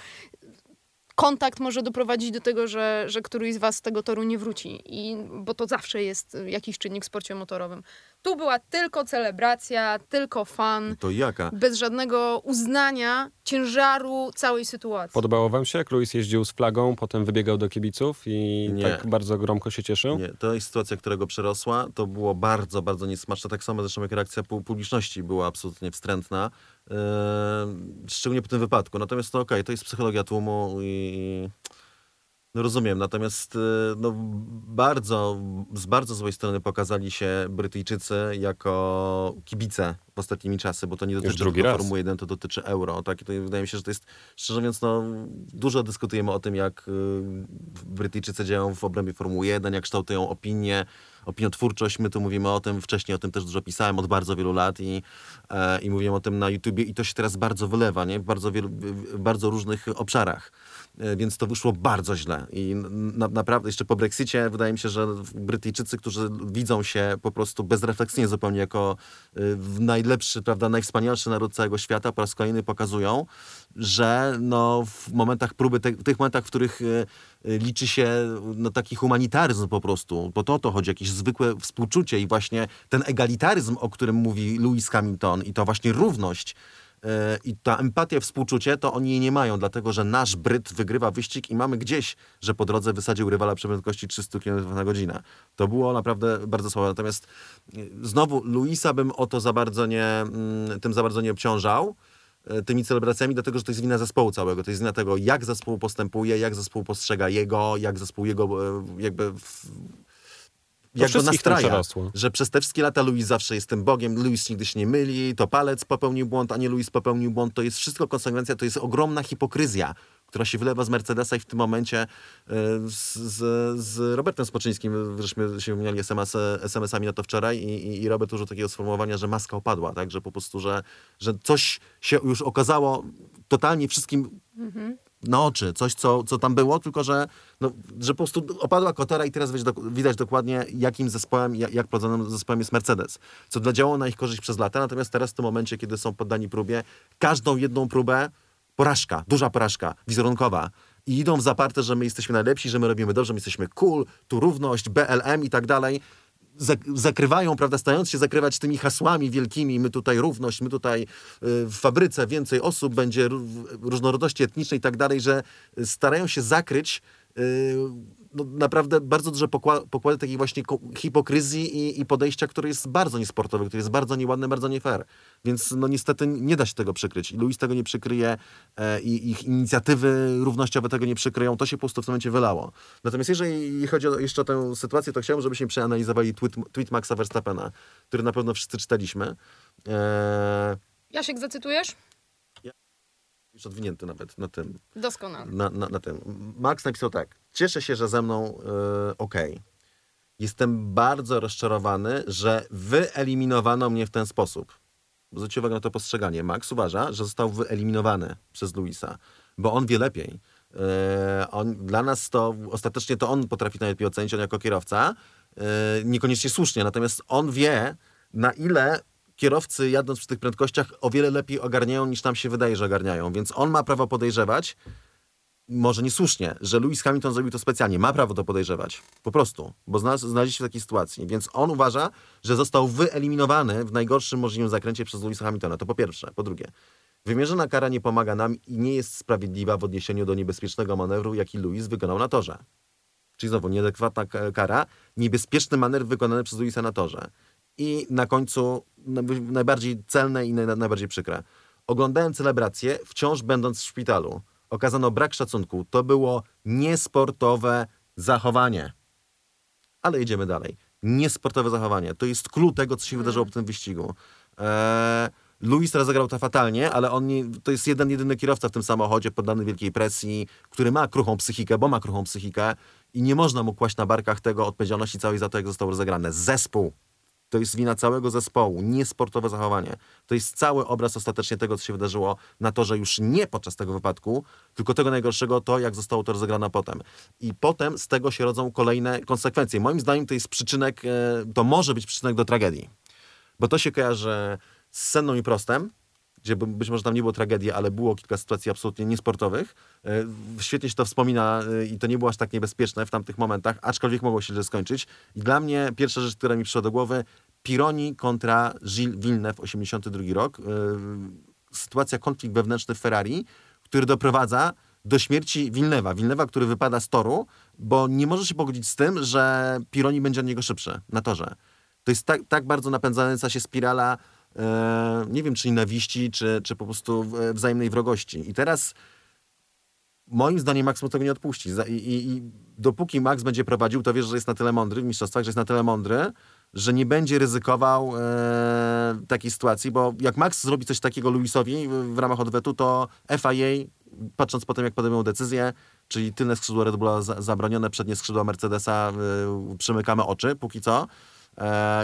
B: kontakt może doprowadzić do tego, że, że któryś z was z tego toru nie wróci. I, bo to zawsze jest jakiś czynnik w sporcie motorowym. Tu była tylko celebracja, tylko fan,
C: To jaka?
B: bez żadnego uznania ciężaru całej sytuacji.
A: Podobało wam się, jak Luis jeździł z flagą, potem wybiegał do kibiców i
C: Nie.
A: tak bardzo gromko się cieszył?
C: Nie, to jest sytuacja, którego przerosła. To było bardzo, bardzo niesmaczne. Tak samo zresztą jak reakcja pu- publiczności była absolutnie wstrętna. Yy, szczególnie po tym wypadku. Natomiast to okej, to jest psychologia tłumu i no rozumiem. Natomiast yy, no, bardzo, z bardzo złej strony pokazali się Brytyjczycy jako kibice w ostatnimi czasy, bo to nie dotyczy
A: drugi
C: tylko
A: raz.
C: Formuły 1, to dotyczy euro. Tak? I to wydaje mi się, że to jest, szczerze mówiąc, no, dużo dyskutujemy o tym, jak y, Brytyjczycy działają w obrębie Formuły 1, jak kształtują opinię, opiniotwórczość. My tu mówimy o tym, wcześniej o tym też dużo pisałem od bardzo wielu lat i, e, i mówiłem o tym na YouTubie i to się teraz bardzo wylewa, nie? W bardzo, wielu, w bardzo różnych obszarach. E, Więc to wyszło bardzo źle. I na, naprawdę jeszcze po Brexicie wydaje mi się, że Brytyjczycy, którzy widzą się po prostu bezrefleksyjnie zupełnie jako w najlepszy, prawda, najwspanialszy naród całego świata, po raz kolejny pokazują, że no, w momentach próby, te, w tych momentach, w których y, liczy się no, taki humanitaryzm po prostu, bo to o to chodzi, jakieś zwykłe współczucie i właśnie ten egalitaryzm, o którym mówi Lewis Hamilton i to właśnie równość e, i ta empatia, współczucie, to oni jej nie mają, dlatego że nasz Bryt wygrywa wyścig i mamy gdzieś, że po drodze wysadził rywala przy prędkości 300 km na godzinę. To było naprawdę bardzo słabe. Natomiast y, znowu Luisa bym o to za bardzo nie, mm, tym za bardzo nie obciążał tymi celebracjami, dlatego że to jest wina zespołu całego. To jest wina tego, jak zespół postępuje, jak zespół postrzega jego, jak zespół jego e, jakby w, jak go nastraja, że przez te wszystkie lata Louis zawsze jest tym Bogiem, Louis nigdy się nie myli, to palec popełnił błąd, a nie Louis popełnił błąd, to jest wszystko konsekwencja, to jest ogromna hipokryzja, która się wylewa z Mercedesa i w tym momencie e, z, z, z Robertem Spoczyńskim, żeśmy się wymieniali SMS, SMS-ami na to wczoraj i, i, Robert użył takiego sformułowania, że maska opadła, tak, że po prostu, że, że coś się już okazało totalnie wszystkim na oczy, coś, co, co tam było, tylko że, no, że po prostu opadła kotera i teraz widać, dok- widać dokładnie, jakim zespołem, jak, jak prowadzonym zespołem jest Mercedes. Co dla działało na ich korzyść przez lata, natomiast teraz w tym momencie, kiedy są poddani próbie, każdą jedną próbę porażka, duża porażka, wizerunkowa. I idą w zaparte, że my jesteśmy najlepsi, że my robimy dobrze, my jesteśmy cool, tu równość, BLM i tak dalej zak- zakrywają, prawda, stając się zakrywać tymi hasłami wielkimi, my tutaj równość, my tutaj y, w fabryce więcej osób, będzie ró- różnorodności etnicznej i tak dalej, że starają się zakryć y, no, naprawdę bardzo duże pokła- pokłady takiej właśnie hipokryzji i, i podejścia, które jest bardzo niesportowe, które jest bardzo nieładne, bardzo nie fair. Więc no niestety nie da się tego przykryć. I Luis tego nie przykryje e, i ich inicjatywy równościowe tego nie przykryją. To się po prostu w tym momencie wylało. Natomiast jeżeli chodzi o, jeszcze o tę sytuację, to chciałbym, żebyśmy przeanalizowali tweet, tweet Maxa Verstappena, który na pewno wszyscy czytaliśmy. E,
B: Jasiek, zacytujesz?
C: Już odwinięty nawet na tym.
B: Doskonale.
C: na, na, na tym. Max napisał tak. Cieszę się, że ze mną e, okej. Jestem bardzo rozczarowany, że wyeliminowano mnie w ten sposób. Zwróćcie uwagę na to postrzeganie. Max uważa, że został wyeliminowany przez Luisa, bo on wie lepiej. E, on, dla nas to ostatecznie to on potrafi najlepiej ocenić, on jako kierowca, e, niekoniecznie słusznie, natomiast on wie, na ile kierowcy jadąc przy tych prędkościach o wiele lepiej ogarniają niż nam się wydaje, że ogarniają, więc on ma prawo podejrzewać, może niesłusznie, że Lewis Hamilton zrobił to specjalnie. Ma prawo to podejrzewać. Po prostu. Bo znalazł, znaleźli się w takiej sytuacji. Więc on uważa, że został wyeliminowany w najgorszym możliwym zakręcie przez Lewisa Hamiltona. To po pierwsze. Po drugie, wymierzona kara nie pomaga nam i nie jest sprawiedliwa w odniesieniu do niebezpiecznego manewru, jaki Lewis wykonał na torze. Czyli znowu nieadekwatna kara, niebezpieczny manewr wykonany przez Lewisa na torze. I na końcu najbardziej celne i najbardziej przykre. Oglądałem celebrację, wciąż będąc w szpitalu okazano brak szacunku. To było niesportowe zachowanie. Ale idziemy dalej. Niesportowe zachowanie. To jest klucz tego, co się mm. wydarzyło w tym wyścigu. Eee, Luis rozegrał to fatalnie, ale on nie, to jest jeden, jedyny kierowca w tym samochodzie poddany wielkiej presji, który ma kruchą psychikę, bo ma kruchą psychikę i nie można mu kłaść na barkach tego odpowiedzialności całej za to, jak zostało rozegrane. Zespół to jest wina całego zespołu, nie sportowe zachowanie. To jest cały obraz ostatecznie tego, co się wydarzyło na torze już nie podczas tego wypadku, tylko tego najgorszego, to jak zostało to rozegrane potem. I potem z tego się rodzą kolejne konsekwencje. Moim zdaniem to jest przyczynek, e, to może być przyczynek do tragedii. Bo to się kojarzy z senną i prostem, gdzie być może tam nie było tragedii, ale było kilka sytuacji absolutnie niesportowych. E, świetnie się to wspomina e, i to nie było aż tak niebezpieczne w tamtych momentach, aczkolwiek mogło się źle skończyć. I dla mnie pierwsza rzecz, która mi przyszła do głowy, Pironi kontra Gilles Villeneuve, 82 rok. E, sytuacja, konflikt wewnętrzny w Ferrari, który doprowadza do śmierci Villeneuve'a. Villeneuve'a, który wypada z toru, bo nie może się pogodzić z tym, że Pironi będzie od niego szybszy na torze. To jest tak, tak bardzo napędzająca się spirala nie wiem, czy nienawiści, czy, czy po prostu wzajemnej wrogości. I teraz moim zdaniem Max mu tego nie odpuści. I, i, I, dopóki Max będzie prowadził, to wiesz, że jest na tyle mądry w mistrzostwach, że jest na tyle mądry, że nie będzie ryzykował e, takiej sytuacji, bo jak Max zrobi coś takiego Lewisowi w, ramach odwetu, to FIA, patrząc po tym, jak podejmują decyzję, czyli tylne skrzydło Red Bulla za, zabronione, przednie skrzydło Mercedesa, e, przymykamy oczy póki co, e,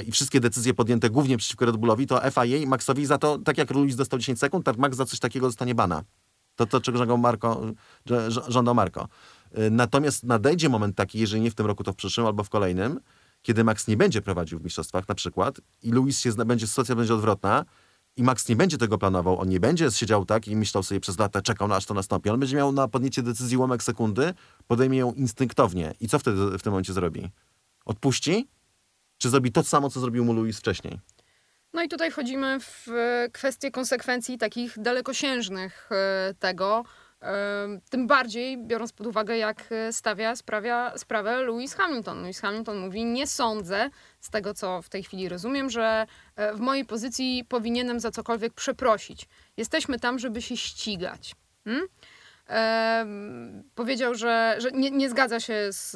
C: i wszystkie decyzje podjęte głównie przeciwko Red Bullowi, to FIA Maxowi za to, tak jak Luis dostał 10 sekund, tak Max za coś takiego zostanie bana. To to, czego żądał Marco. Żądał Marco. E, natomiast nadejdzie moment taki, jeżeli nie w tym roku, to w przyszłym albo w kolejnym, kiedy Max nie będzie prowadził w mistrzostwach na przykład i Luis się będzie, sytuacja będzie odwrotna i Max nie będzie tego planował, on nie będzie siedział tak i myślał sobie przez lata, czekał na aż to nastąpi. On będzie miał na podjęcie decyzji łomek sekundy, podejmie ją instynktownie. I co wtedy w tym momencie zrobi? Odpuści czy zrobi to samo, co zrobił mu Louis wcześniej?
B: No i tutaj wchodzimy w kwestie konsekwencji takich dalekosiężnych e, tego. E, tym bardziej biorąc pod uwagę, jak stawia sprawia, sprawę Lewis Hamilton. Lewis Hamilton mówi: Nie sądzę, z tego co w tej chwili rozumiem, że e, w mojej pozycji powinienem za cokolwiek przeprosić. Jesteśmy tam, żeby się ścigać. Hmm? Powiedział, że, że nie, nie, zgadza się z,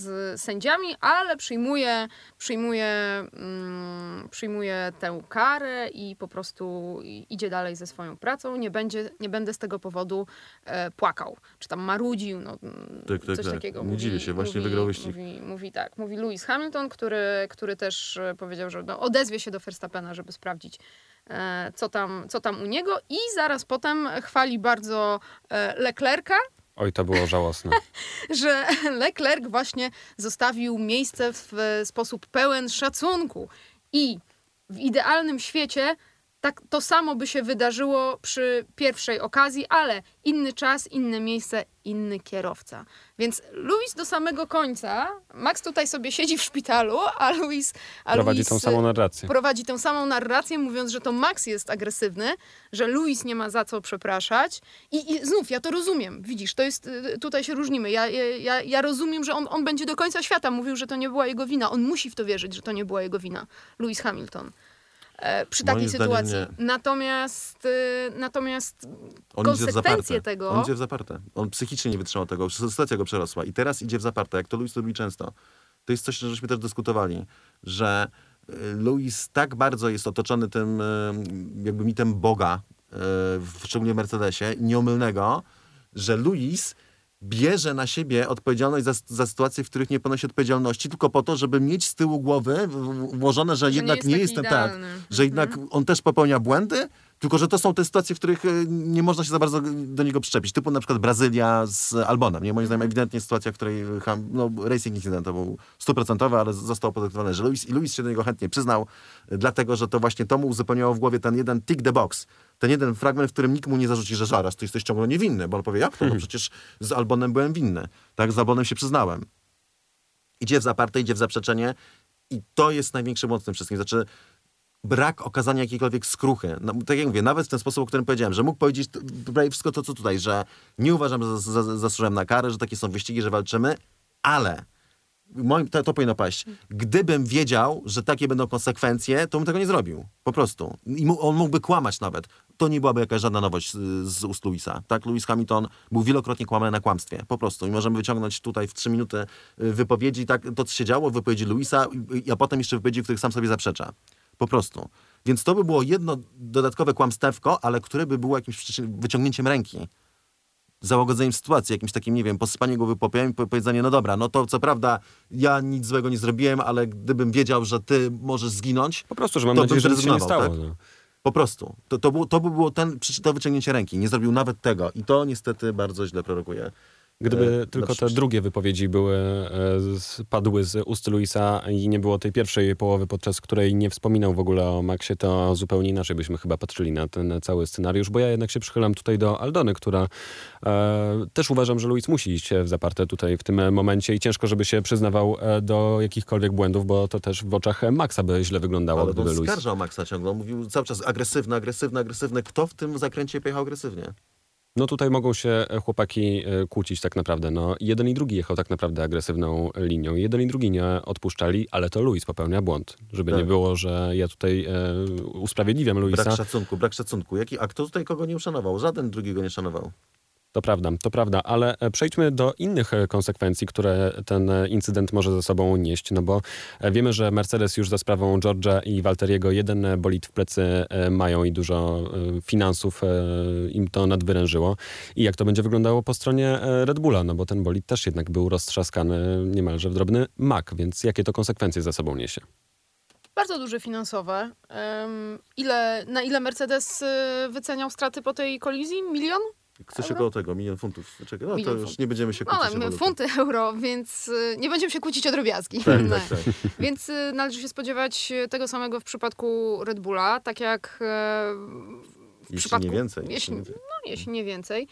B: z sędziami, ale przyjmuje, przyjmuje, mm, przyjmuje tę karę i po prostu idzie dalej ze swoją pracą. Nie, będzie, nie będę z tego powodu e, płakał, czy tam marudził, no, mm, tak, tak, coś tak. takiego.
C: Nie dziwię się, właśnie mówi, wygrał wyścig.
B: Mówi, mówi tak, mówi Lewis Hamilton, który, który też e, powiedział, że no, odezwie się do Verstappena, żeby sprawdzić, E, co tam, co tam u niego i zaraz potem chwali bardzo e, Leclerca.
A: Oj, to było żałosne.
B: że Leclerc właśnie zostawił miejsce w sposób pełen szacunku. I w idealnym świecie tak to samo by się wydarzyło przy pierwszej okazji, ale inny czas, inne miejsce, inny kierowca. Więc Luis do samego końca, Max tutaj sobie siedzi w szpitalu, a Luis... A
A: prowadzi
B: Luis
A: tą samą narrację.
B: Prowadzi tą samą narrację, mówiąc, że to Max jest agresywny, że Luis nie ma za co przepraszać. I, i znów, ja to rozumiem. Widzisz, to jest, y, tutaj się różnimy. Ja, ja, ja rozumiem, że on, on będzie do końca świata mówił, że to nie była jego wina. On musi w to wierzyć, że to nie była jego wina. Lewis Hamilton. E, przy Moim takiej sytuacji. Natomiast, y, natomiast on konsekwencje tego...
C: On idzie w zaparte. On psychicznie nie wytrzymał tego. Sytuacja go przerosła. I teraz idzie w zaparte, jak to Luis robi często. To jest coś, żeśmy też dyskutowali, że y, Luis tak bardzo jest otoczony tym y, jakby mitem Boga, szczególnie w Mercedesie, nieomylnego, że Luis bierze na siebie odpowiedzialność za, za sytuacje, w których nie ponosi odpowiedzialności, tylko po to, żeby mieć z tyłu głowy włożone, że, że jednak nie, jest nie jestem tak, że jednak mhm. on też popełnia błędy, Tylko, że to są te sytuacje, w których e, nie można się za bardzo do niego przyczepić. Typu na przykład Brazylia z Albonem. Nie? Moim zdaniem ewidentnie sytuacja, w której no, racing incydent to był stuprocentowy, ale zostało podyktowane, że Luis, i Luis się do niego chętnie przyznał, e, dlatego, że to właśnie to mu uzupełniało w głowie ten jeden tick the box. Ten jeden fragment, w którym nikt mu nie zarzuci, że zaraz, ty jesteś ciągle niewinny, bo on powie, jak to? No przecież z Albonem byłem winny. Tak, z Albonem się przyznałem. Idzie w zaparte, idzie w zaprzeczenie i to jest największy błąd w tym wszystkim. Znaczy, brak okazania jakiejkolwiek skruchy. No, tak jak mówię, nawet w ten sposób, o którym powiedziałem, że mógł powiedzieć prawie wszystko to, co tutaj, że nie uważam, że za- za- zasłużyłem na karę, że takie są wyścigi, że walczymy, ale moim, to, to powinno paść. Gdybym wiedział, że takie będą konsekwencje, to bym tego nie zrobił. Po prostu. I on mógłby kłamać nawet. To nie byłaby jakaś żadna nowość z, z ust Louisa. Tak, Lewis Hamilton był wielokrotnie kłamany na kłamstwie. Po prostu. I możemy wyciągnąć tutaj w trzy minuty y, wypowiedzi, tak, to co się działo, wypowiedzi Louisa, a potem jeszcze wypowiedzi, w których sam sobie zaprzecza. Po prostu. Więc to by było jedno dodatkowe kłamstewko, ale które by było jakimś wyciągnięciem ręki załagodzeniem sytuacji, jakimś takim, nie wiem, posypanie głowy popiołem i po- powiedzenie, no dobra, no to co prawda ja nic złego nie zrobiłem, ale gdybym wiedział, że ty możesz zginąć,
A: Po prostu, że mam
C: To
A: nadzieję, że nic się nie stało.
C: zrezygnował,
A: No.
C: Po prostu. To, to, było, to by było ten, to wyciągnięcie ręki. Nie zrobił nawet tego i to niestety bardzo źle prorokuje.
A: Gdyby
C: e,
A: tylko te drugie wypowiedzi były, e, padły z ust Luisa i nie było tej pierwszej połowy, podczas której nie wspominał w ogóle o Maxie, to zupełnie inaczej byśmy chyba patrzyli na ten cały scenariusz, bo ja jednak się przychylam tutaj do Aldony, która e, też uważam, że Luis musi iść w zaparte tutaj w tym momencie i ciężko, żeby się przyznawał e, do jakichkolwiek błędów, bo to też w oczach Maxa by źle wyglądało,
C: Ale
A: gdyby
C: on
A: Luis...
C: skarżał Maxa ciągle. On mówił cały czas agresywny, agresywny, agresywny. Kto w tym zakręcie pojechał agresywnie?
A: No tutaj mogą się chłopaki e, kłócić tak naprawdę. No, jeden i drugi jechał tak naprawdę agresywną linią. Jeden i drugi nie odpuszczali, ale to Luis popełnia błąd. Żeby
C: Tak.
A: nie było, że ja tutaj e, usprawiedliwiam Luisa.
C: Brak szacunku, brak szacunku. Jaki, a kto tutaj kogo nie uszanował? Żaden drugi go nie szanował.
A: To prawda, to prawda, ale e, przejdźmy do innych e, konsekwencji, które ten e, incydent może ze sobą nieść, no bo wiemy, że Mercedes już za sprawą George'a i Walteriego jeden bolid w plecy mają i dużo finansów im to nadwyrężyło. I jak to będzie wyglądało po stronie Red Bulla, no bo ten bolid też jednak był roztrzaskany niemalże w drobny mak, więc jakie to konsekwencje za sobą niesie?
B: Bardzo duże finansowe. Ile, na ile Mercedes wyceniał straty po tej kolizji? Milion?
C: Coś
B: Euro?
C: około tego, milion funtów. Czekaj, no
B: Milion
C: to już
B: funtów.
C: nie będziemy się kłócić. walutę.
B: funty euro, więc y, nie będziemy się kłócić o drobiazgi.
C: Tak,
B: No.
C: tak, tak.
B: Więc y, należy się spodziewać y, tego samego w przypadku Red Bulla, tak jak w
C: Jeśli
B: przypadku...
C: nie więcej.
B: Jeśli,
C: jeśli nie więcej.
B: no, jeśli nie więcej.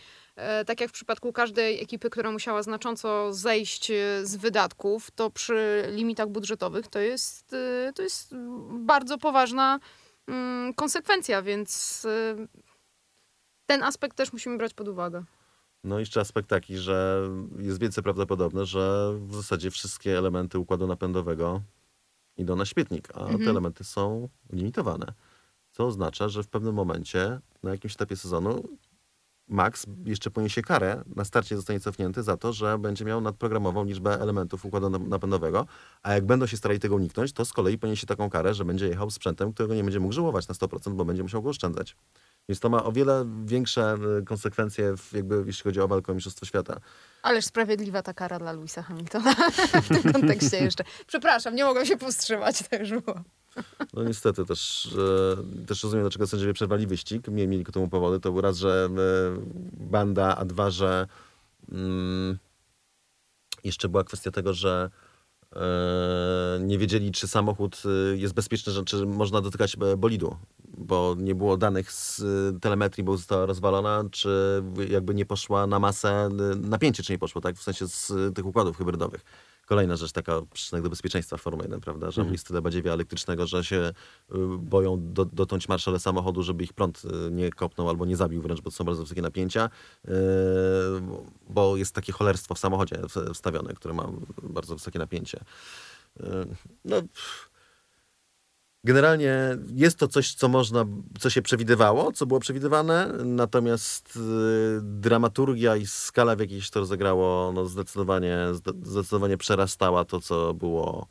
B: Tak jak w przypadku każdej ekipy, która musiała znacząco zejść z wydatków, to przy limitach budżetowych to jest, to jest bardzo poważna mm, konsekwencja, więc ten aspekt też musimy brać pod uwagę.
C: No i jeszcze aspekt taki, że jest więcej prawdopodobne, że w zasadzie wszystkie elementy układu napędowego idą na śmietnik, a
B: Mhm.
C: te elementy są limitowane. Co oznacza, że w pewnym momencie, na jakimś etapie sezonu, Max jeszcze poniesie karę, na starcie zostanie cofnięty za to, że będzie miał nadprogramową liczbę elementów układu nap- napędowego, a jak będą się starali tego uniknąć, to z kolei poniesie taką karę, że będzie jechał sprzętem, którego nie będzie mógł żyłować na 100%, bo będzie musiał go oszczędzać. Więc to ma o wiele większe e, konsekwencje, w, jakby, jeśli chodzi o walkę o Mistrzostwo Świata.
B: Ależ sprawiedliwa ta kara dla Louisa Hamiltona w tym kontekście jeszcze. Przepraszam, nie mogłam się powstrzymać, tak już było.
C: No niestety też, e, też rozumiem, dlaczego sędziowie przerwali wyścig. Mieli, mieli ku temu powody. To był raz, że e, banda, a dwa, że mm, jeszcze była kwestia tego, że e, nie wiedzieli, czy samochód e, jest bezpieczny, że, czy można dotykać e, bolidu, bo nie było danych z e, telemetrii, bo została rozwalona, czy jakby nie poszła na masę e, napięcie, czy nie poszło, tak? W sensie z e, tych układów hybrydowych. Kolejna rzecz, taka przyczynek do bezpieczeństwa w Formule 1, prawda? Że jest tyle badziewia elektrycznego, że się y, boją do, dotknąć marszale samochodu, żeby ich prąd y, nie kopnął albo nie zabił wręcz, bo to są bardzo wysokie napięcia, y, bo jest takie cholerstwo w samochodzie wstawione, które ma bardzo wysokie napięcie. Y, No, pff. Generalnie jest to coś, co można, co się przewidywało, co było przewidywane, natomiast y, dramaturgia i skala, w jakiej się to rozegrało, no zdecydowanie, zde- zdecydowanie przerastała to, co było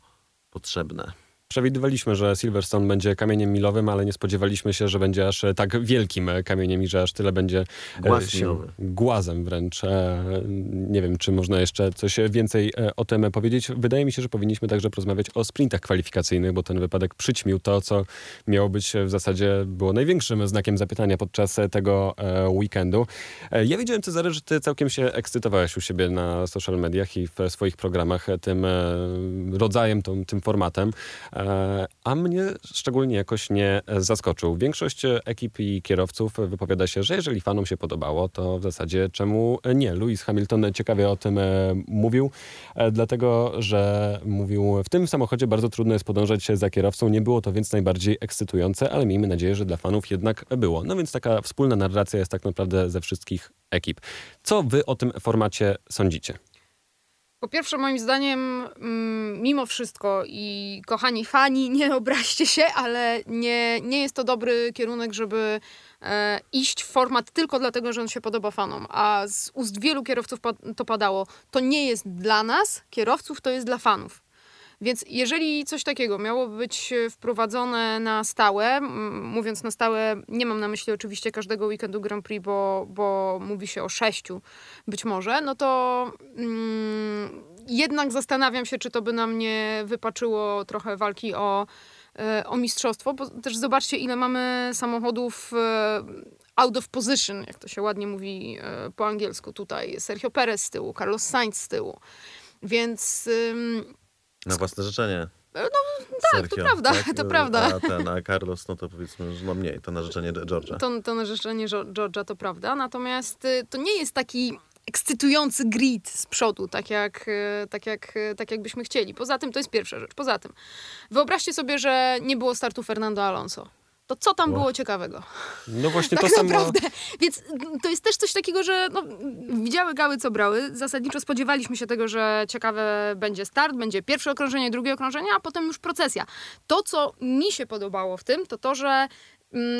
C: potrzebne.
A: Przewidywaliśmy, że Silverstone będzie kamieniem milowym, ale nie spodziewaliśmy się, że będzie aż tak wielkim kamieniem i że aż tyle będzie e,
C: Głaz
A: się głazem wręcz. E, Nie wiem, czy można jeszcze coś więcej e, o tym powiedzieć. Wydaje mi się, że powinniśmy także porozmawiać o sprintach kwalifikacyjnych, bo ten wypadek przyćmił to, co miało być w zasadzie było największym znakiem zapytania podczas tego e, weekendu. E, Ja widziałem, Cezary, że ty całkiem się ekscytowałeś u siebie na social mediach i w swoich programach tym e, rodzajem, tym, tym formatem, E, a mnie szczególnie jakoś nie zaskoczył. Większość ekip i kierowców wypowiada się, że jeżeli fanom się podobało, to w zasadzie czemu nie? Lewis Hamilton ciekawie o tym e, mówił, e, dlatego, że mówił, w tym samochodzie bardzo trudno jest podążać za kierowcą, nie było to więc najbardziej ekscytujące, ale miejmy nadzieję, że dla fanów jednak było. No więc taka wspólna narracja jest tak naprawdę ze wszystkich ekip. Co wy o tym formacie sądzicie?
B: Po pierwsze, moim zdaniem, mm, mimo wszystko i kochani fani, nie obraźcie się, ale nie, nie jest to dobry kierunek, żeby e, iść w format tylko dlatego, że on się podoba fanom. A z ust wielu kierowców to padało. To nie jest dla nas, kierowców, to jest dla fanów. Więc jeżeli coś takiego miałoby być e, wprowadzone na stałe, mówiąc na stałe, nie mam na myśli oczywiście każdego weekendu Grand Prix, bo, bo mówi się o sześciu być może, no to mm, jednak zastanawiam się, czy to by nam nie wypaczyło trochę walki o, e, o mistrzostwo, bo też zobaczcie, ile mamy samochodów e, out of position, jak to się ładnie mówi po angielsku tutaj. Sergio Perez z tyłu, Carlos Sainz z tyłu. Więc
C: Na własne życzenie.
B: No, tak, to prawda, to prawda.
C: A ten, a Carlos, no to powiedzmy, że no mniej, to na życzenie George'a.
B: To, to na życzenie George'a to prawda, natomiast y, to nie jest taki ekscytujący grid z przodu, tak jak, y, tak, jak, y, tak jakbyśmy chcieli. Poza tym to jest pierwsza rzecz. Poza tym, wyobraźcie sobie, że nie było startu Fernando Alonso. To co tam było ciekawego?
A: No właśnie
B: Tak
A: to samo...
B: naprawdę. Więc mm, to jest też coś takiego, że no, widziały gały, co brały. Zasadniczo spodziewaliśmy się tego, że ciekawe będzie start, będzie pierwsze okrążenie, drugie okrążenie, a potem już procesja. To, co mi się podobało w tym, to to, że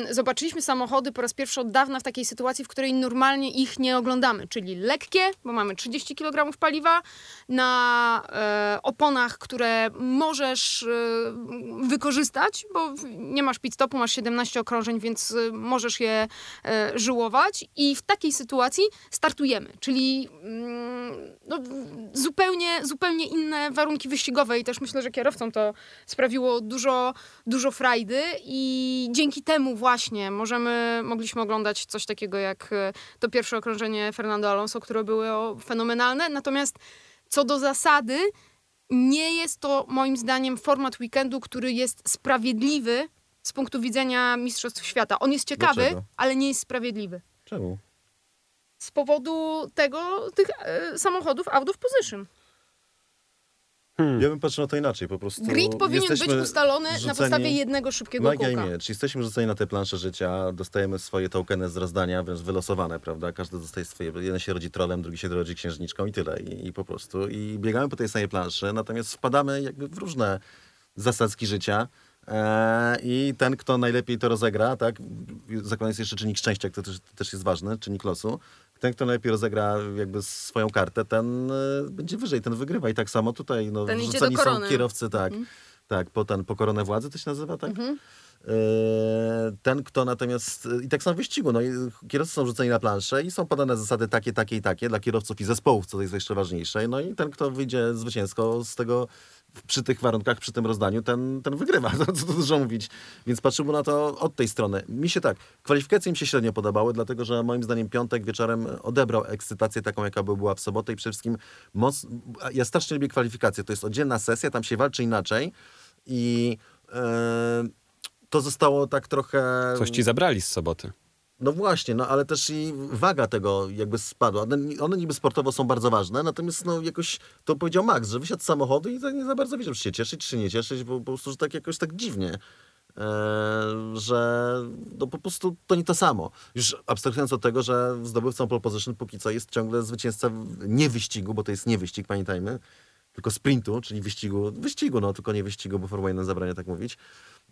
B: zobaczyliśmy samochody po raz pierwszy od dawna w takiej sytuacji, w której normalnie ich nie oglądamy, czyli lekkie, bo mamy 30 kg paliwa, na e, oponach, które możesz e, wykorzystać, bo nie masz pit stopu, masz 17 okrążeń, więc e, możesz je e, żyłować i w takiej sytuacji startujemy, czyli mm, no, zupełnie, zupełnie inne warunki wyścigowe i też myślę, że kierowcom to sprawiło dużo, dużo frajdy i dzięki temu właśnie możemy, mogliśmy oglądać coś takiego jak e, to pierwsze okrążenie Fernando Alonso, które było fenomenalne, natomiast co do zasady, nie jest to moim zdaniem format weekendu, który jest sprawiedliwy z punktu widzenia Mistrzostw Świata. On jest ciekawy,
C: Dlaczego?
B: ale nie jest sprawiedliwy.
C: Czemu?
B: Z powodu tego, tych e, samochodów out of position.
A: Hmm.
C: Ja bym patrzył na to inaczej, po prostu
B: Grid powinien być ustalony na podstawie jednego szybkiego
C: Magia i
B: kółka.
C: miecz. Jesteśmy rzuceni na te plansze życia, dostajemy swoje tokeny z rozdania, wręcz wylosowane, prawda? Każdy dostaje swoje. Jeden się rodzi trolem, drugi się rodzi księżniczką i tyle. I, i po prostu. I biegamy po tej samej planszy, natomiast wpadamy jakby w różne zasadzki życia. E, I ten, kto najlepiej to rozegra, tak? Zakładając jeszcze czynnik szczęścia, który też, też jest ważny, czynnik losu. Ten, kto najlepiej rozegra jakby swoją kartę, ten e, będzie wyżej, ten wygrywa. I tak samo tutaj, no,
B: Ten
C: są kierowcy, tak. Tak, po ten, po koronę władzy to się nazywa, tak?
B: Mhm.
C: E, Ten, kto natomiast. I tak samo w wyścigu. No, kierowcy są rzuceni na planszę i są podane zasady takie, takie i takie dla kierowców i zespołów, co jest jeszcze ważniejsze. No i ten, kto wyjdzie zwycięsko z tego przy tych warunkach, przy tym rozdaniu, ten, ten wygrywa. No, co tu dużo mówić. Więc patrzymy na to od tej strony. Mi się tak, kwalifikacje mi się średnio podobały, dlatego że moim zdaniem piątek wieczorem odebrał ekscytację taką, jaka by była w sobotę i przede wszystkim moc... ja strasznie lubię kwalifikacje. To jest oddzielna sesja, tam się walczy inaczej i e, to zostało tak trochę...
A: Coś ci zabrali z soboty.
C: No właśnie, no ale też i waga tego jakby spadła. One, one niby sportowo są bardzo ważne, natomiast no jakoś, to powiedział Max, że wysiadł z samochodu i nie za bardzo wiedział, czy się cieszyć, czy nie cieszyć, bo po prostu, że tak jakoś tak dziwnie. E, że no po prostu to nie to samo. Już abstrahując od tego, że zdobywcą pole position póki co jest ciągle zwycięzca nie wyścigu, bo to jest nie wyścig, pamiętajmy, tylko sprintu, czyli wyścigu, wyścigu, no tylko nie wyścigu, bo Formuła 1 zabrania tak mówić,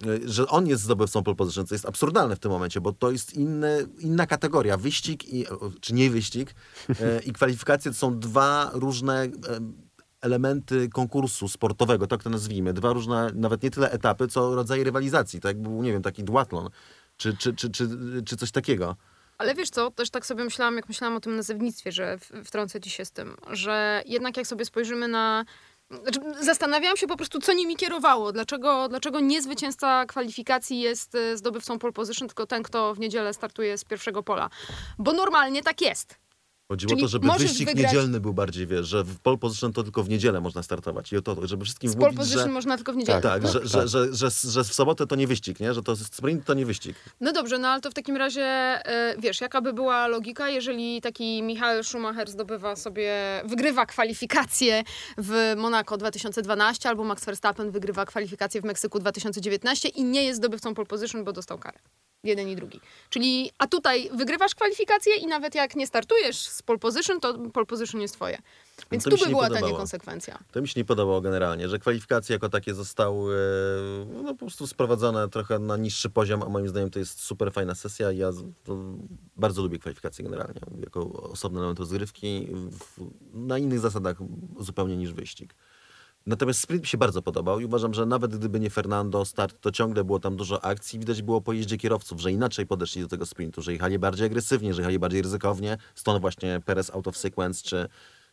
C: y, że on jest zdobywcą pole position, co jest absurdalne w tym momencie, bo to jest inny, inna kategoria. Wyścig, i, czy nie wyścig, e, i kwalifikacje to są dwa różne e, elementy konkursu sportowego, tak to nazwijmy. Dwa różne, nawet nie tyle etapy, co rodzaje rywalizacji. Tak jakby był, nie wiem, taki duatlon, czy, czy, czy, czy, czy coś takiego.
B: Ale wiesz co, też tak sobie myślałam, jak myślałam o tym nazewnictwie, że wtrącę ci się z tym, że jednak jak sobie spojrzymy na... Znaczy, zastanawiałam się po prostu, co nimi kierowało. Dlaczego, dlaczego nie zwycięzca kwalifikacji jest e, zdobywcą pole position, tylko ten, kto w niedzielę startuje z pierwszego pola. Bo normalnie tak jest.
C: Chodziło
B: Czyli
C: o to, żeby
B: możesz
C: wyścig
B: wygrać-
C: niedzielny był bardziej, wiesz, że w pole position to tylko w niedzielę można startować. I o to, żeby wszystkim
B: Z position
C: że...
B: można tylko w niedzielę.
C: Tak,
B: No.
C: że, że, że, że, że w sobotę to nie wyścig, nie? Że to sprint to nie wyścig.
B: No dobrze, no ale to w takim razie, e, wiesz, jaka by była logika, jeżeli taki Michael Schumacher zdobywa sobie, wygrywa kwalifikacje w Monaco 2012, albo Max Verstappen wygrywa kwalifikacje w Meksyku 2019 i nie jest zdobywcą pole position, bo dostał karę. Jeden i drugi. Czyli, a tutaj wygrywasz kwalifikacje i nawet jak nie startujesz z pole position, to pole position jest twoje. Więc
C: to mi
B: tu by była ta
C: podobało.
B: niekonsekwencja.
C: To mi się nie podobało generalnie, że kwalifikacje jako takie zostały e, no, po prostu sprowadzone trochę na niższy poziom, a moim zdaniem to jest super fajna sesja ja bardzo lubię kwalifikacje generalnie, jako osobny element rozgrywki w, na innych zasadach zupełnie niż wyścig. Natomiast sprint mi się bardzo podobał i uważam, że nawet gdyby nie Fernando start, to ciągle było tam dużo akcji. Widać było po jeździe kierowców, że inaczej podeszli do tego sprintu, że jechali bardziej agresywnie, że jechali bardziej ryzykownie. Stąd właśnie Perez out of sequence, czy,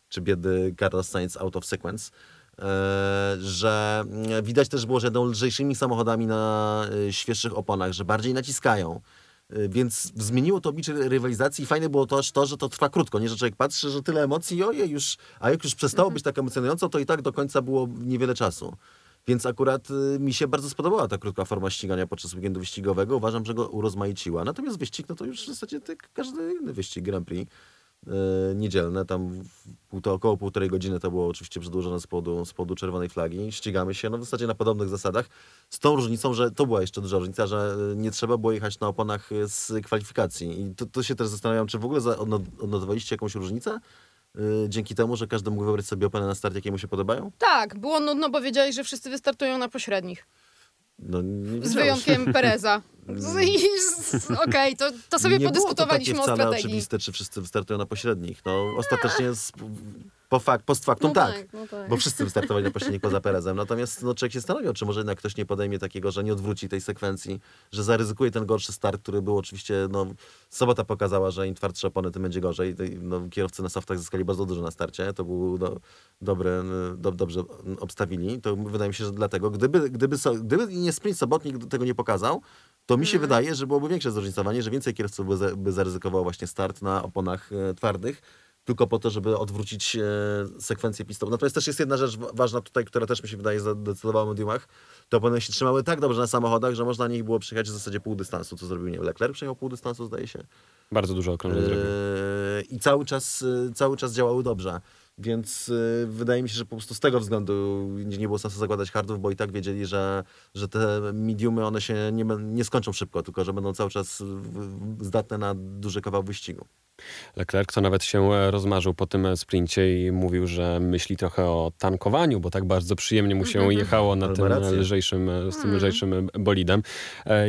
C: czy biedy Carlos Sainz out of sequence. Eee, że mm, widać też było, że jadą lżejszymi samochodami na y, świeższych oponach, że bardziej naciskają. Y, Więc zmieniło to oblicze rywalizacji i fajne było też to, że to trwa krótko, nie, że człowiek patrzy, że tyle emocji, ojej, już, a jak już przestało być tak emocjonująco, to i tak do końca było niewiele czasu. Więc akurat y, mi się bardzo spodobała ta krótka forma ścigania podczas weekendu wyścigowego. Uważam, że go urozmaiciła. Natomiast wyścig, no to już w zasadzie tak każdy inny wyścig Grand Prix niedzielne, tam w półto, około półtorej godziny to było oczywiście przedłużone z powodu, z czerwonej flagi. Ścigamy się no, w zasadzie na podobnych zasadach, z tą różnicą, że to była jeszcze duża różnica, że y, nie trzeba było jechać na oponach y, z kwalifikacji. I to, to się też zastanawiam, czy w ogóle odnotowaliście jakąś różnicę? Dzięki temu, że każdy mógł wybrać sobie opony na start, jakie mu się podobają?
B: Tak, było nudno, bo wiedzieli, że wszyscy wystartują na pośrednich.
C: No,
B: Z wyjątkiem Pereza. Okej, to, to sobie
C: nie
B: podyskutowaliśmy
C: było to
B: o
C: takie wcale
B: strategii.
C: oczywiste, czy wszyscy wystartują na pośrednich. No, ostatecznie z, po fakt, post factum
B: No
C: tak.
B: tak, no tak.
C: Bo wszyscy wystartowali na pośrednich poza Perezem. Natomiast no, człowiek się zastanawiał, czy może jednak ktoś nie podejmie takiego, że nie odwróci tej sekwencji, że zaryzykuje ten gorszy start, który był oczywiście, no, sobota pokazała, że im twardsze opony, tym będzie gorzej. No, kierowcy na softach zyskali bardzo dużo na starcie. To był do, dobry, do, dobrze obstawili. To wydaje mi się, że dlatego, gdyby, gdyby, so, gdyby nie sprint sobotnik tego nie pokazał, to mi się wydaje, że byłoby większe zróżnicowanie, że więcej kierowców by, za, by zaryzykowało właśnie start na oponach e, twardych, tylko po to, żeby odwrócić e, sekwencję pistową. Natomiast też jest jedna rzecz wa- ważna tutaj, która też mi się wydaje zadecydowała o mediumach. To opony się trzymały tak dobrze na samochodach, że można na nich było przejechać w zasadzie pół dystansu, co zrobił nie wiem, Leclerc przejechał pół dystansu, zdaje się.
A: Bardzo dużo okrążeń zrobił.
C: Eee, I cały czas, e, cały czas działały dobrze. Więc e, wydaje mi się, że po prostu z tego względu nie, było sensu zakładać hardów, bo i tak wiedzieli, że, że te mediumy one się nie, nie skończą szybko, tylko że będą cały czas w- w- zdatne na duży kawał wyścigu.
A: Leclerc to nawet się e, rozmarzył po tym e, sprincie i mówił, że myśli trochę o tankowaniu, bo tak bardzo przyjemnie mu się jechało na tym e, lżejszym, z tym lżejszym e, bolidem.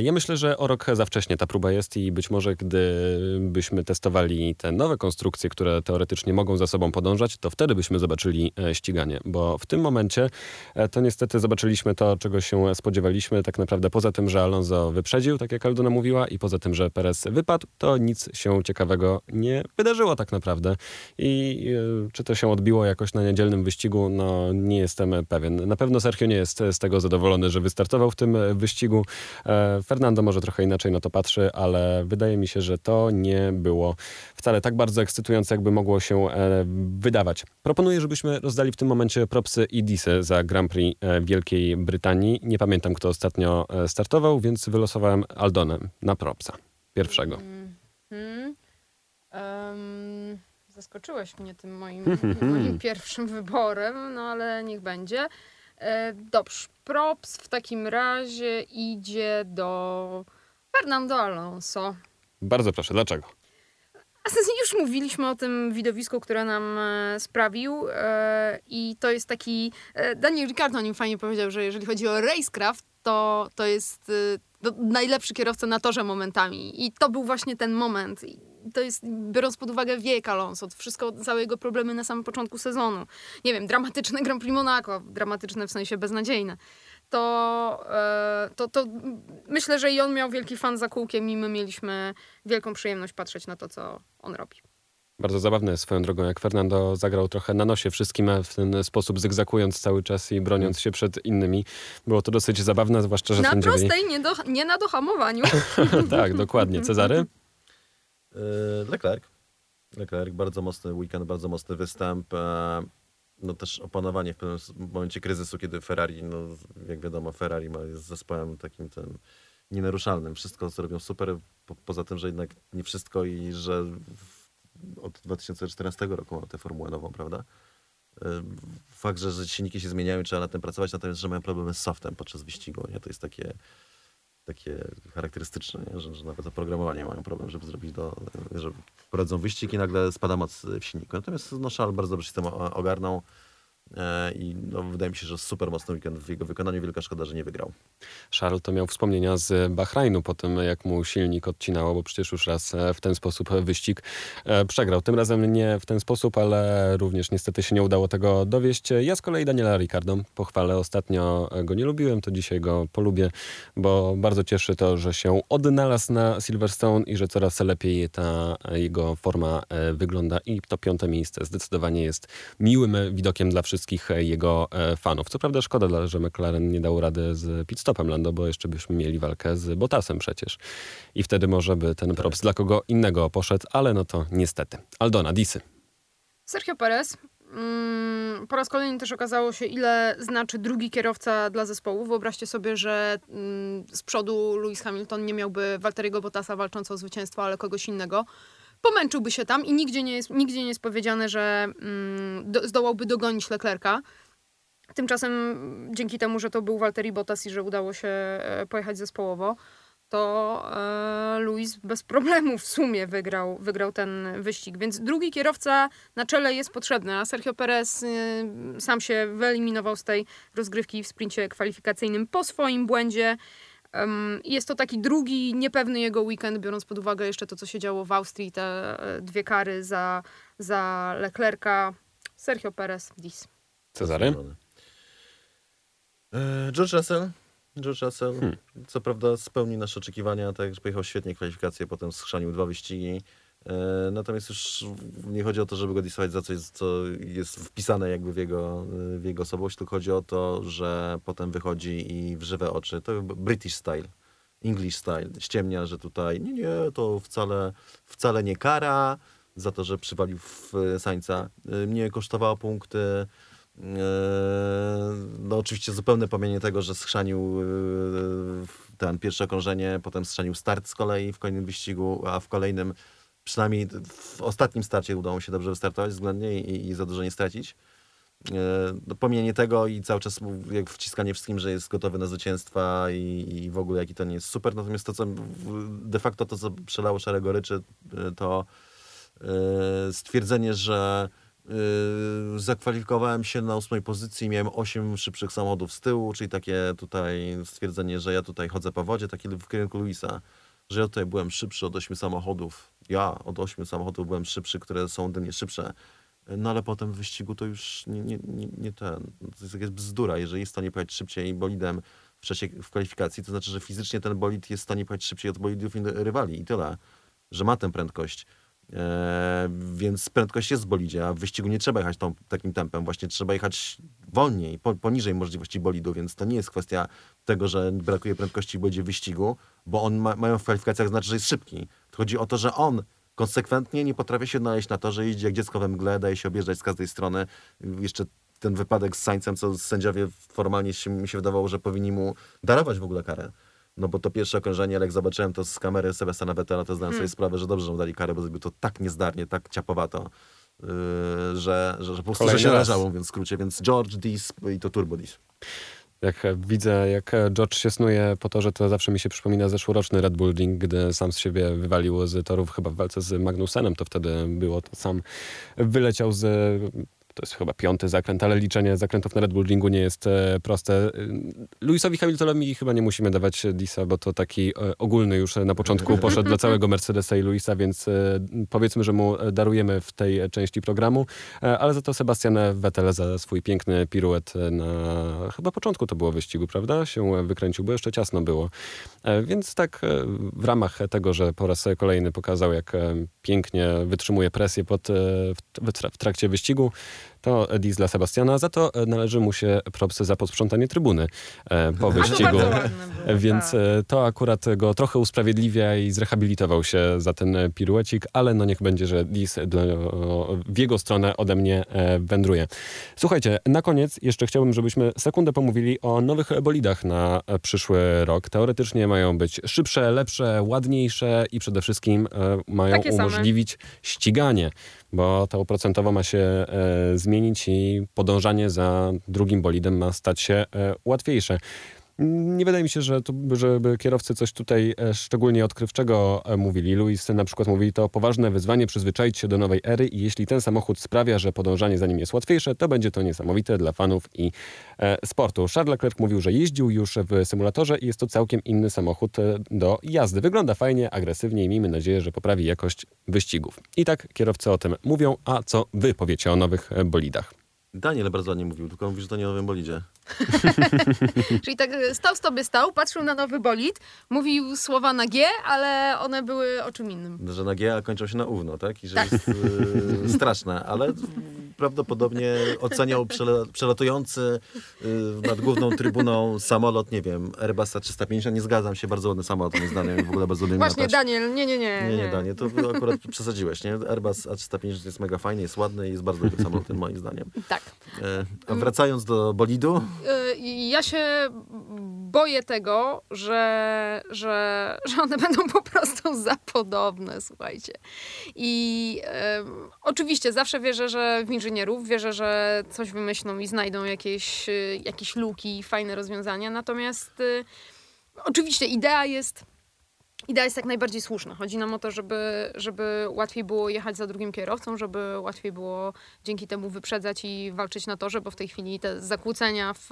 A: Ja myślę, że o rok za wcześnie ta próba jest i być może gdybyśmy testowali te nowe konstrukcje, które teoretycznie mogą za sobą podążać, to wtedy byśmy zobaczyli ściganie, bo w tym momencie to niestety zobaczyliśmy to, czego się spodziewaliśmy, tak naprawdę poza tym, że Alonso wyprzedził, tak jak Aldona mówiła, i poza tym, że Perez wypadł, to nic się ciekawego nie wydarzyło tak naprawdę. I e, czy to się odbiło jakoś na niedzielnym wyścigu, no nie jestem pewien. Na pewno Sergio nie jest z tego zadowolony, że wystartował w tym e, wyścigu. E, Fernando może trochę inaczej na to patrzy, ale wydaje mi się, że to nie było wcale tak bardzo ekscytujące, jakby mogło się e, wydawać. Proponuję, żebyśmy rozdali w tym momencie propsy i disy za Grand Prix e, Wielkiej Brytanii. Nie pamiętam, kto ostatnio e, startował, więc wylosowałem Aldonę na propsa. Pierwszego.
B: Hmm. Em, zaskoczyłeś mnie tym moim, moim pierwszym wyborem, no ale niech będzie. E, dobrze, props w takim razie idzie do Fernando Alonso.
A: Bardzo proszę, dlaczego?
B: A już mówiliśmy o tym widowisku, które nam e, sprawił e, i to jest taki... E, Daniel Ricciardo o nim fajnie powiedział, że jeżeli chodzi o racecraft, to, to jest e, no, najlepszy kierowca na torze momentami i to był właśnie ten moment. To jest, biorąc pod uwagę wiek Alonso, wszystko, całe jego problemy na samym początku sezonu. Nie wiem, dramatyczne Grand Prix Monaco, dramatyczne w sensie beznadziejne. To, e, to, to myślę, że i on miał wielki fan za kółkiem i my mieliśmy wielką przyjemność patrzeć na to, co on robi.
A: Bardzo zabawne swoją drogą, jak Fernando zagrał trochę na nosie wszystkim, a w ten sposób zygzakując cały czas i broniąc się przed innymi. Było to dosyć zabawne, zwłaszcza, że
B: na
A: sędziowie...
B: prostej, nie, do, nie na dohamowaniu.
A: tak, dokładnie. Cezary?
C: Yy, Leclerc. Leclerc, bardzo mocny weekend, bardzo mocny występ. E, No też opanowanie w pewnym momencie kryzysu, kiedy Ferrari, no jak wiadomo, Ferrari jest zespołem takim tym nienaruszalnym. Wszystko co robią super, po, poza tym, że jednak nie wszystko i że od 2014 roku mamy tę formułę nową, prawda? E, Fakt, że, że silniki się zmieniają, trzeba na tym pracować, natomiast, że mają problemy z softem podczas wyścigu, nie? To jest takie takie charakterystyczne, nie? Że, że nawet oprogramowanie mają problem, żeby zrobić do, że prowadzą wyścig i nagle spada moc w silniku. Natomiast no, bardzo dobrze się tym ogarnął i no, wydaje mi się, że super mocny weekend w jego wykonaniu. Wielka szkoda, że nie wygrał.
A: Charles to miał wspomnienia z Bahrajnu po tym, jak mu silnik odcinało, bo przecież już raz e, w ten sposób wyścig e, przegrał. Tym razem nie w ten sposób, ale również niestety się nie udało tego dowieść. Ja z kolei Daniela Ricardo pochwalę. Ostatnio go nie lubiłem, to dzisiaj go polubię, bo bardzo cieszy to, że się odnalazł na Silverstone i że coraz lepiej ta jego forma e, wygląda i to piąte miejsce zdecydowanie jest miłym widokiem dla wszystkich jego e, fanów. Co prawda szkoda, że McLaren nie dał rady z pitstopem Lando, bo jeszcze byśmy mieli walkę z Bottasem przecież. I wtedy może by ten props dla kogo innego poszedł, ale no to niestety. Aldona, Disy.
B: Sergio Perez. Mm, po raz kolejny też okazało się, ile znaczy drugi kierowca dla zespołu. Wyobraźcie sobie, że mm, z przodu Lewis Hamilton nie miałby Walteriego Bottasa walczącego o zwycięstwo, ale kogoś innego. Pomęczyłby się tam i nigdzie nie jest, nigdzie nie jest powiedziane, że mm, do, zdołałby dogonić Leclerca. Tymczasem dzięki temu, że to był Walteri Bottas i że udało się e, pojechać zespołowo, to e, Luis bez problemu w sumie wygrał, wygrał ten wyścig. Więc drugi kierowca na czele jest potrzebny, a Sergio Perez y, sam się wyeliminował z tej rozgrywki w sprincie kwalifikacyjnym po swoim błędzie. Jest to taki drugi niepewny jego weekend, biorąc pod uwagę jeszcze to, co się działo w Austrii, te e, dwie kary za, za Leclerca. Sergio Perez, dis.
A: Cezary?
C: E, George Russell. George Russell,
A: Hmm.
C: co prawda spełnił nasze oczekiwania, tak, że pojechał świetnie kwalifikacje, potem schrzanił dwa wyścigi. E, natomiast już nie chodzi o to, żeby go disować za coś, co jest wpisane jakby w jego, w jego osobowość, tylko chodzi o to, że potem wychodzi i w żywe oczy, to British style, English style, ściemnia, że tutaj nie, nie, to wcale, wcale nie kara za to, że przywalił w Sańca. E, Mnie kosztowało punkty. No oczywiście zupełne pominienie tego, że schrzanił ten pierwsze okrążenie, potem schrzanił start z kolei w kolejnym wyścigu, a w kolejnym, przynajmniej w ostatnim starcie udało mu się dobrze wystartować względnie i, i za dużo nie stracić. Eee, No, pominienie tego i cały czas jak wciskanie wszystkim, że jest gotowy na zwycięstwa i, i w ogóle jaki to nie jest super. Natomiast to, co de facto to, co przelało szarego ryczy, e, to e, stwierdzenie, że Yy, zakwalifikowałem się na ósmej pozycji, miałem osiem szybszych samochodów z tyłu, czyli takie tutaj stwierdzenie, że ja tutaj chodzę po wodzie, takie w kierunku Luisa, że ja tutaj byłem szybszy od ośmiu samochodów. Ja od ośmiu samochodów byłem szybszy, które są ode mnie szybsze. No ale potem w wyścigu to już nie, nie, nie, nie ten. To jest jakaś bzdura. Jeżeli jest w stanie pojechać szybciej bolidem w czasie w kwalifikacji, to znaczy, że fizycznie ten bolid jest w stanie pojechać szybciej od bolidów rywali i tyle. Że ma tę prędkość. E, więc prędkość jest w bolidzie, a w wyścigu nie trzeba jechać tą, takim tempem. Właśnie trzeba jechać wolniej, po, poniżej możliwości bolidu, więc to nie jest kwestia tego, że brakuje prędkości w bolidzie wyścigu, bo on ma, mają w kwalifikacjach znaczy, że jest szybki. Chodzi o to, że on konsekwentnie nie potrafi się odnaleźć na to, że jeździ jak dziecko we mgle, daje się objeżdżać z każdej strony. Jeszcze ten wypadek z Sańcem, co sędziowie formalnie się, mi się wydawało, że powinni mu darować w ogóle karę. No bo to pierwsze okrążenie, ale jak zobaczyłem to z kamery Sebastiana Vettela, to zdałem sobie sprawę, że dobrze, że mu dali karę, bo zrobił to tak niezdarnie, tak ciapowato, yy, że, że, że po prostu że się
A: raz.
C: należało, mówiąc w skrócie. Więc George Dis i to Turbo Dis.
A: Jak widzę, jak George się snuje po torze, to zawsze mi się przypomina zeszłoroczny Red Bull Ring, gdy sam z siebie wywalił z torów chyba w walce z Magnusenem, to wtedy było to sam wyleciał z to jest chyba piąty zakręt, ale liczenie zakrętów na Red Bull Ringu nie jest e, proste. Lewisowi Hamiltonowi chyba nie musimy dawać disa, bo to taki e, ogólny już na początku poszedł dla całego Mercedesa i Luisa, więc e, powiedzmy, że mu darujemy w tej części programu, ale za to Sebastian Vettel za swój piękny piruet na chyba początku to było wyścigu, prawda? Się wykręcił, bo jeszcze ciasno było. Więc tak w ramach tego, że po raz kolejny pokazał, jak pięknie wytrzymuje presję pod, w trakcie wyścigu, to dis dla Sebastiana. Za to e, należy mu się propsy za posprzątanie trybuny e, po wyścigu. Więc tak. E, to akurat go trochę usprawiedliwia i zrehabilitował się za ten piruecik, ale no niech będzie, że dis w jego stronę ode mnie wędruje. Słuchajcie, na koniec jeszcze chciałbym, żebyśmy sekundę pomówili o nowych bolidach na przyszły rok. Teoretycznie mają być szybsze, lepsze, ładniejsze i przede wszystkim mają Takie umożliwić same. ściganie bo to oprocentowo ma się e, zmienić i podążanie za drugim bolidem ma stać się e, łatwiejsze. Nie wydaje mi się, że to, żeby kierowcy coś tutaj e, szczególnie odkrywczego e, mówili. Louis na przykład mówi, to poważne wyzwanie przyzwyczaić się do nowej ery i jeśli ten samochód sprawia, że podążanie za nim jest łatwiejsze, to będzie to niesamowite dla fanów i e, sportu. Charles Leclerc mówił, że jeździł już w symulatorze i jest to całkiem inny samochód e, do jazdy. Wygląda fajnie, agresywnie i miejmy nadzieję, że poprawi jakość wyścigów. I tak kierowcy o tym mówią, a co wy powiecie o nowych bolidach?
C: Daniel bardzo ładnie mówił, tylko mówi, że to nie o nowym bolidzie.
B: Czyli tak e, stał sobie stał, patrzył na nowy bolid, mówił słowa na G, ale one były o czym innym.
C: Że na G, a kończą się na ówno, tak? I że jest y, straszne, ale prawdopodobnie oceniał przelatujący y, nad główną trybuną samolot, nie wiem, Airbusa 350. Nie zgadzam się, bardzo ładny samolot, moim zdaniem, w ogóle bardzo ładny
B: Właśnie, Daniel, nie, nie,
C: nie. Nie, nie, Daniel, to akurat przesadziłeś, nie? Airbus A350 jest mega fajny, jest ładny i jest bardzo dobrym samolotem, moim zdaniem.
B: Tak.
C: E, a wracając do bolidu...
B: Ja się boję tego, że, że, że one będą po prostu za podobne, słuchajcie. I e, oczywiście zawsze wierzę, że w inżynierów, wierzę, że coś wymyślą i znajdą jakieś, jakieś luki, fajne rozwiązania. Natomiast e, oczywiście idea jest Idea jest jak najbardziej słuszna. Chodzi nam o to, żeby, żeby łatwiej było jechać za drugim kierowcą, żeby łatwiej było dzięki temu wyprzedzać i walczyć na torze, bo w tej chwili te zakłócenia w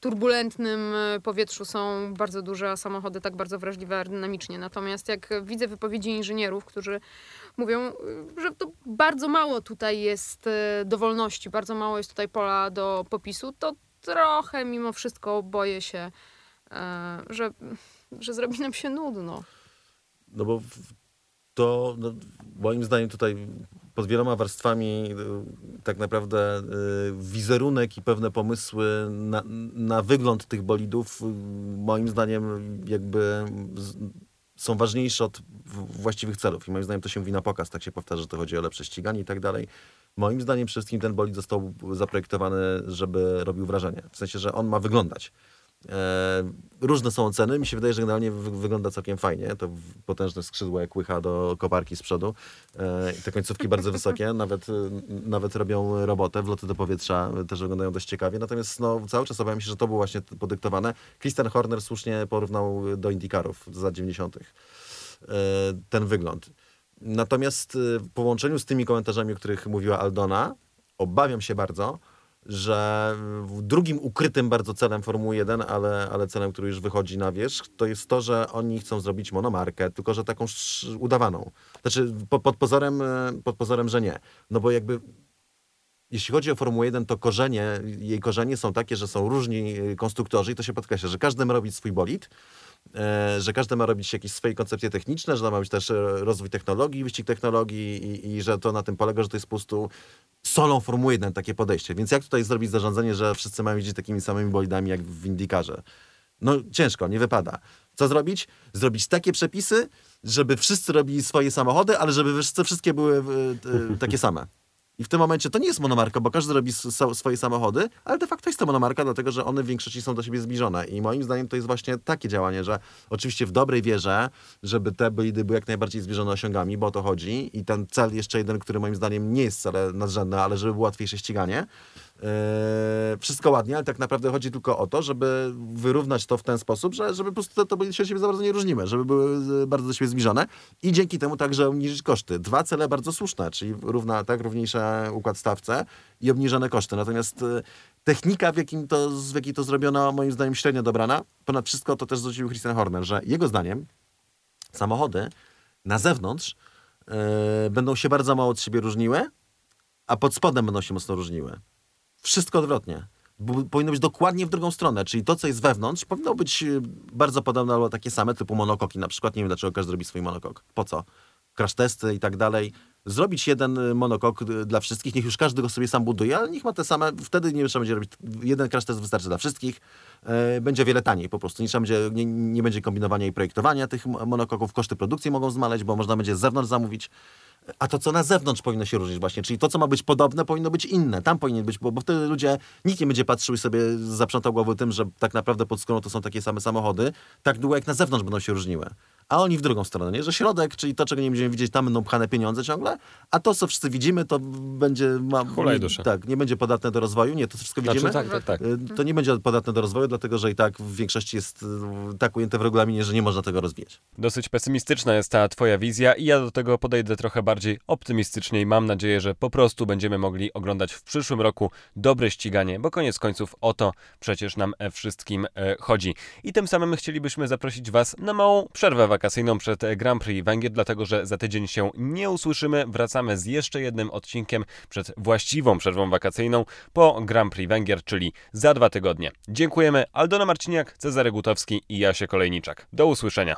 B: turbulentnym powietrzu są bardzo duże, a samochody tak bardzo wrażliwe aerodynamicznie. Natomiast jak widzę wypowiedzi inżynierów, którzy mówią, że to bardzo mało tutaj jest e, dowolności, bardzo mało jest tutaj pola do popisu, to trochę mimo wszystko boję się, e, że, że zrobi nam się nudno.
C: No bo to no, moim zdaniem tutaj pod wieloma warstwami y, tak naprawdę y, wizerunek i pewne pomysły na, na wygląd tych bolidów y, moim zdaniem jakby są ważniejsze od właściwych celów. I moim zdaniem to się mówi na pokaz, tak się powtarza, że to chodzi o lepsze ściganie i tak dalej. Moim zdaniem przede wszystkim ten bolid został zaprojektowany, żeby robił wrażenie. W sensie, że on ma wyglądać. E, różne są oceny. Mi się wydaje, że generalnie wygląda całkiem fajnie. To potężne skrzydło jak łycha do koparki z przodu. E, I te końcówki bardzo wysokie. Nawet, nawet robią robotę. Wloty do powietrza też wyglądają dość ciekawie. Natomiast no, cały czas obawiam się, że to było właśnie podyktowane. Christian Horner słusznie porównał do Indikarów z lat 90. E, ten wygląd. Natomiast w połączeniu z tymi komentarzami, o których mówiła Aldona, obawiam się bardzo, że drugim ukrytym bardzo celem Formuły 1, ale, ale celem, który już wychodzi na wierzch, to jest to, że oni chcą zrobić monomarkę, tylko że taką udawaną. Znaczy po, pod, pozorem, pod pozorem, że nie. No bo jakby jeśli chodzi o Formułę 1, to korzenie, jej korzenie są takie, że są różni konstruktorzy i to się podkreśla, że każdy ma robić swój bolid, że każdy ma robić jakieś swoje koncepcje techniczne, że ma być też e, rozwój technologii, wyścig technologii i, i że to na tym polega, że to jest po prostu solą Formuły 1 takie podejście. Więc jak tutaj zrobić zarządzanie, że wszyscy mają jeździć takimi samymi bolidami jak w Indykarze? No ciężko, nie wypada. Co zrobić? Zrobić takie przepisy, żeby wszyscy robili swoje samochody, ale żeby wszystkie były e, takie same. I w tym momencie to nie jest monomarka, bo każdy robi swoje samochody, ale de facto jest to monomarka, dlatego że one w większości są do siebie zbliżone. I moim zdaniem to jest właśnie takie działanie, że oczywiście w dobrej wierze, żeby te bolidy były jak najbardziej zbliżone osiągami, bo o to chodzi. I ten cel jeszcze jeden, który moim zdaniem nie jest wcale nadrzędny, ale żeby było łatwiejsze ściganie. E, wszystko ładnie, ale tak naprawdę chodzi tylko o to, żeby wyrównać to w ten sposób, że, żeby po prostu to, to się od siebie za bardzo nie różnimy, żeby były e, bardzo do siebie zbliżone i dzięki temu także obniżyć koszty. Dwa cele bardzo słuszne, czyli równa, tak, równiejszy układ stawce i obniżone koszty. Natomiast e, technika, w, jakim to, w jakiej to zrobiono, moim zdaniem średnio dobrana. Ponad wszystko to też zwrócił Christian Horner, że jego zdaniem samochody na zewnątrz yy, będą się bardzo mało od siebie różniły, a pod spodem będą się mocno różniły. Wszystko odwrotnie. Bo powinno być dokładnie w drugą stronę, czyli to, co jest wewnątrz, powinno być e, bardzo podobne albo takie same, typu monokoki na przykład. Nie wiem, dlaczego każdy robi swój monokok. Po co? Crash testy i tak dalej. Zrobić jeden e, monokok e, dla wszystkich, niech już każdy go sobie sam buduje, ale niech ma te same, wtedy nie trzeba będzie robić, jeden crash test wystarczy dla wszystkich, będzie wiele taniej po prostu. Nie, trzeba będzie, nie, nie będzie kombinowania i projektowania tych monokoków, koszty produkcji mogą zmaleć, bo można będzie z zewnątrz zamówić a to, co na zewnątrz powinno się różnić właśnie, czyli to, co ma być podobne, powinno być inne. Tam powinien być, bo, bo wtedy ludzie, nikt nie będzie patrzył i sobie zaprzątał głowy tym, że tak naprawdę pod skórą to są takie same samochody, tak długo jak na zewnątrz będą się różniły. A oni w drugą stronę, nie? że środek, czyli to, czego nie będziemy widzieć, tam będą pchane pieniądze ciągle, a to, co wszyscy widzimy, to będzie... Ma,
A: Hulaj dusza.
C: Tak, nie będzie podatne do rozwoju, nie, to wszystko
A: znaczy,
C: widzimy.
A: Tak, tak, tak.
C: Y, to nie będzie podatne do rozwoju, dlatego, że i tak w większości jest tak ujęte w regulaminie, że nie można tego rozwijać.
D: Dosyć pesymistyczna jest ta twoja wizja i ja do tego podejdę trochę bardziej optymistycznie i mam nadzieję, że po prostu będziemy mogli oglądać w przyszłym roku dobre ściganie, bo koniec końców o to przecież nam e, wszystkim e, chodzi. I tym samym chcielibyśmy zaprosić Was na małą przerwę wakacyjną przed e, Grand Prix Węgier, dlatego że za tydzień się nie usłyszymy. Wracamy z jeszcze jednym odcinkiem przed właściwą przerwą wakacyjną po Grand Prix Węgier, czyli za dwa tygodnie. Dziękujemy. Aldona Marciniak, Cezary Gutowski i Jasie Kolejniczak. Do usłyszenia.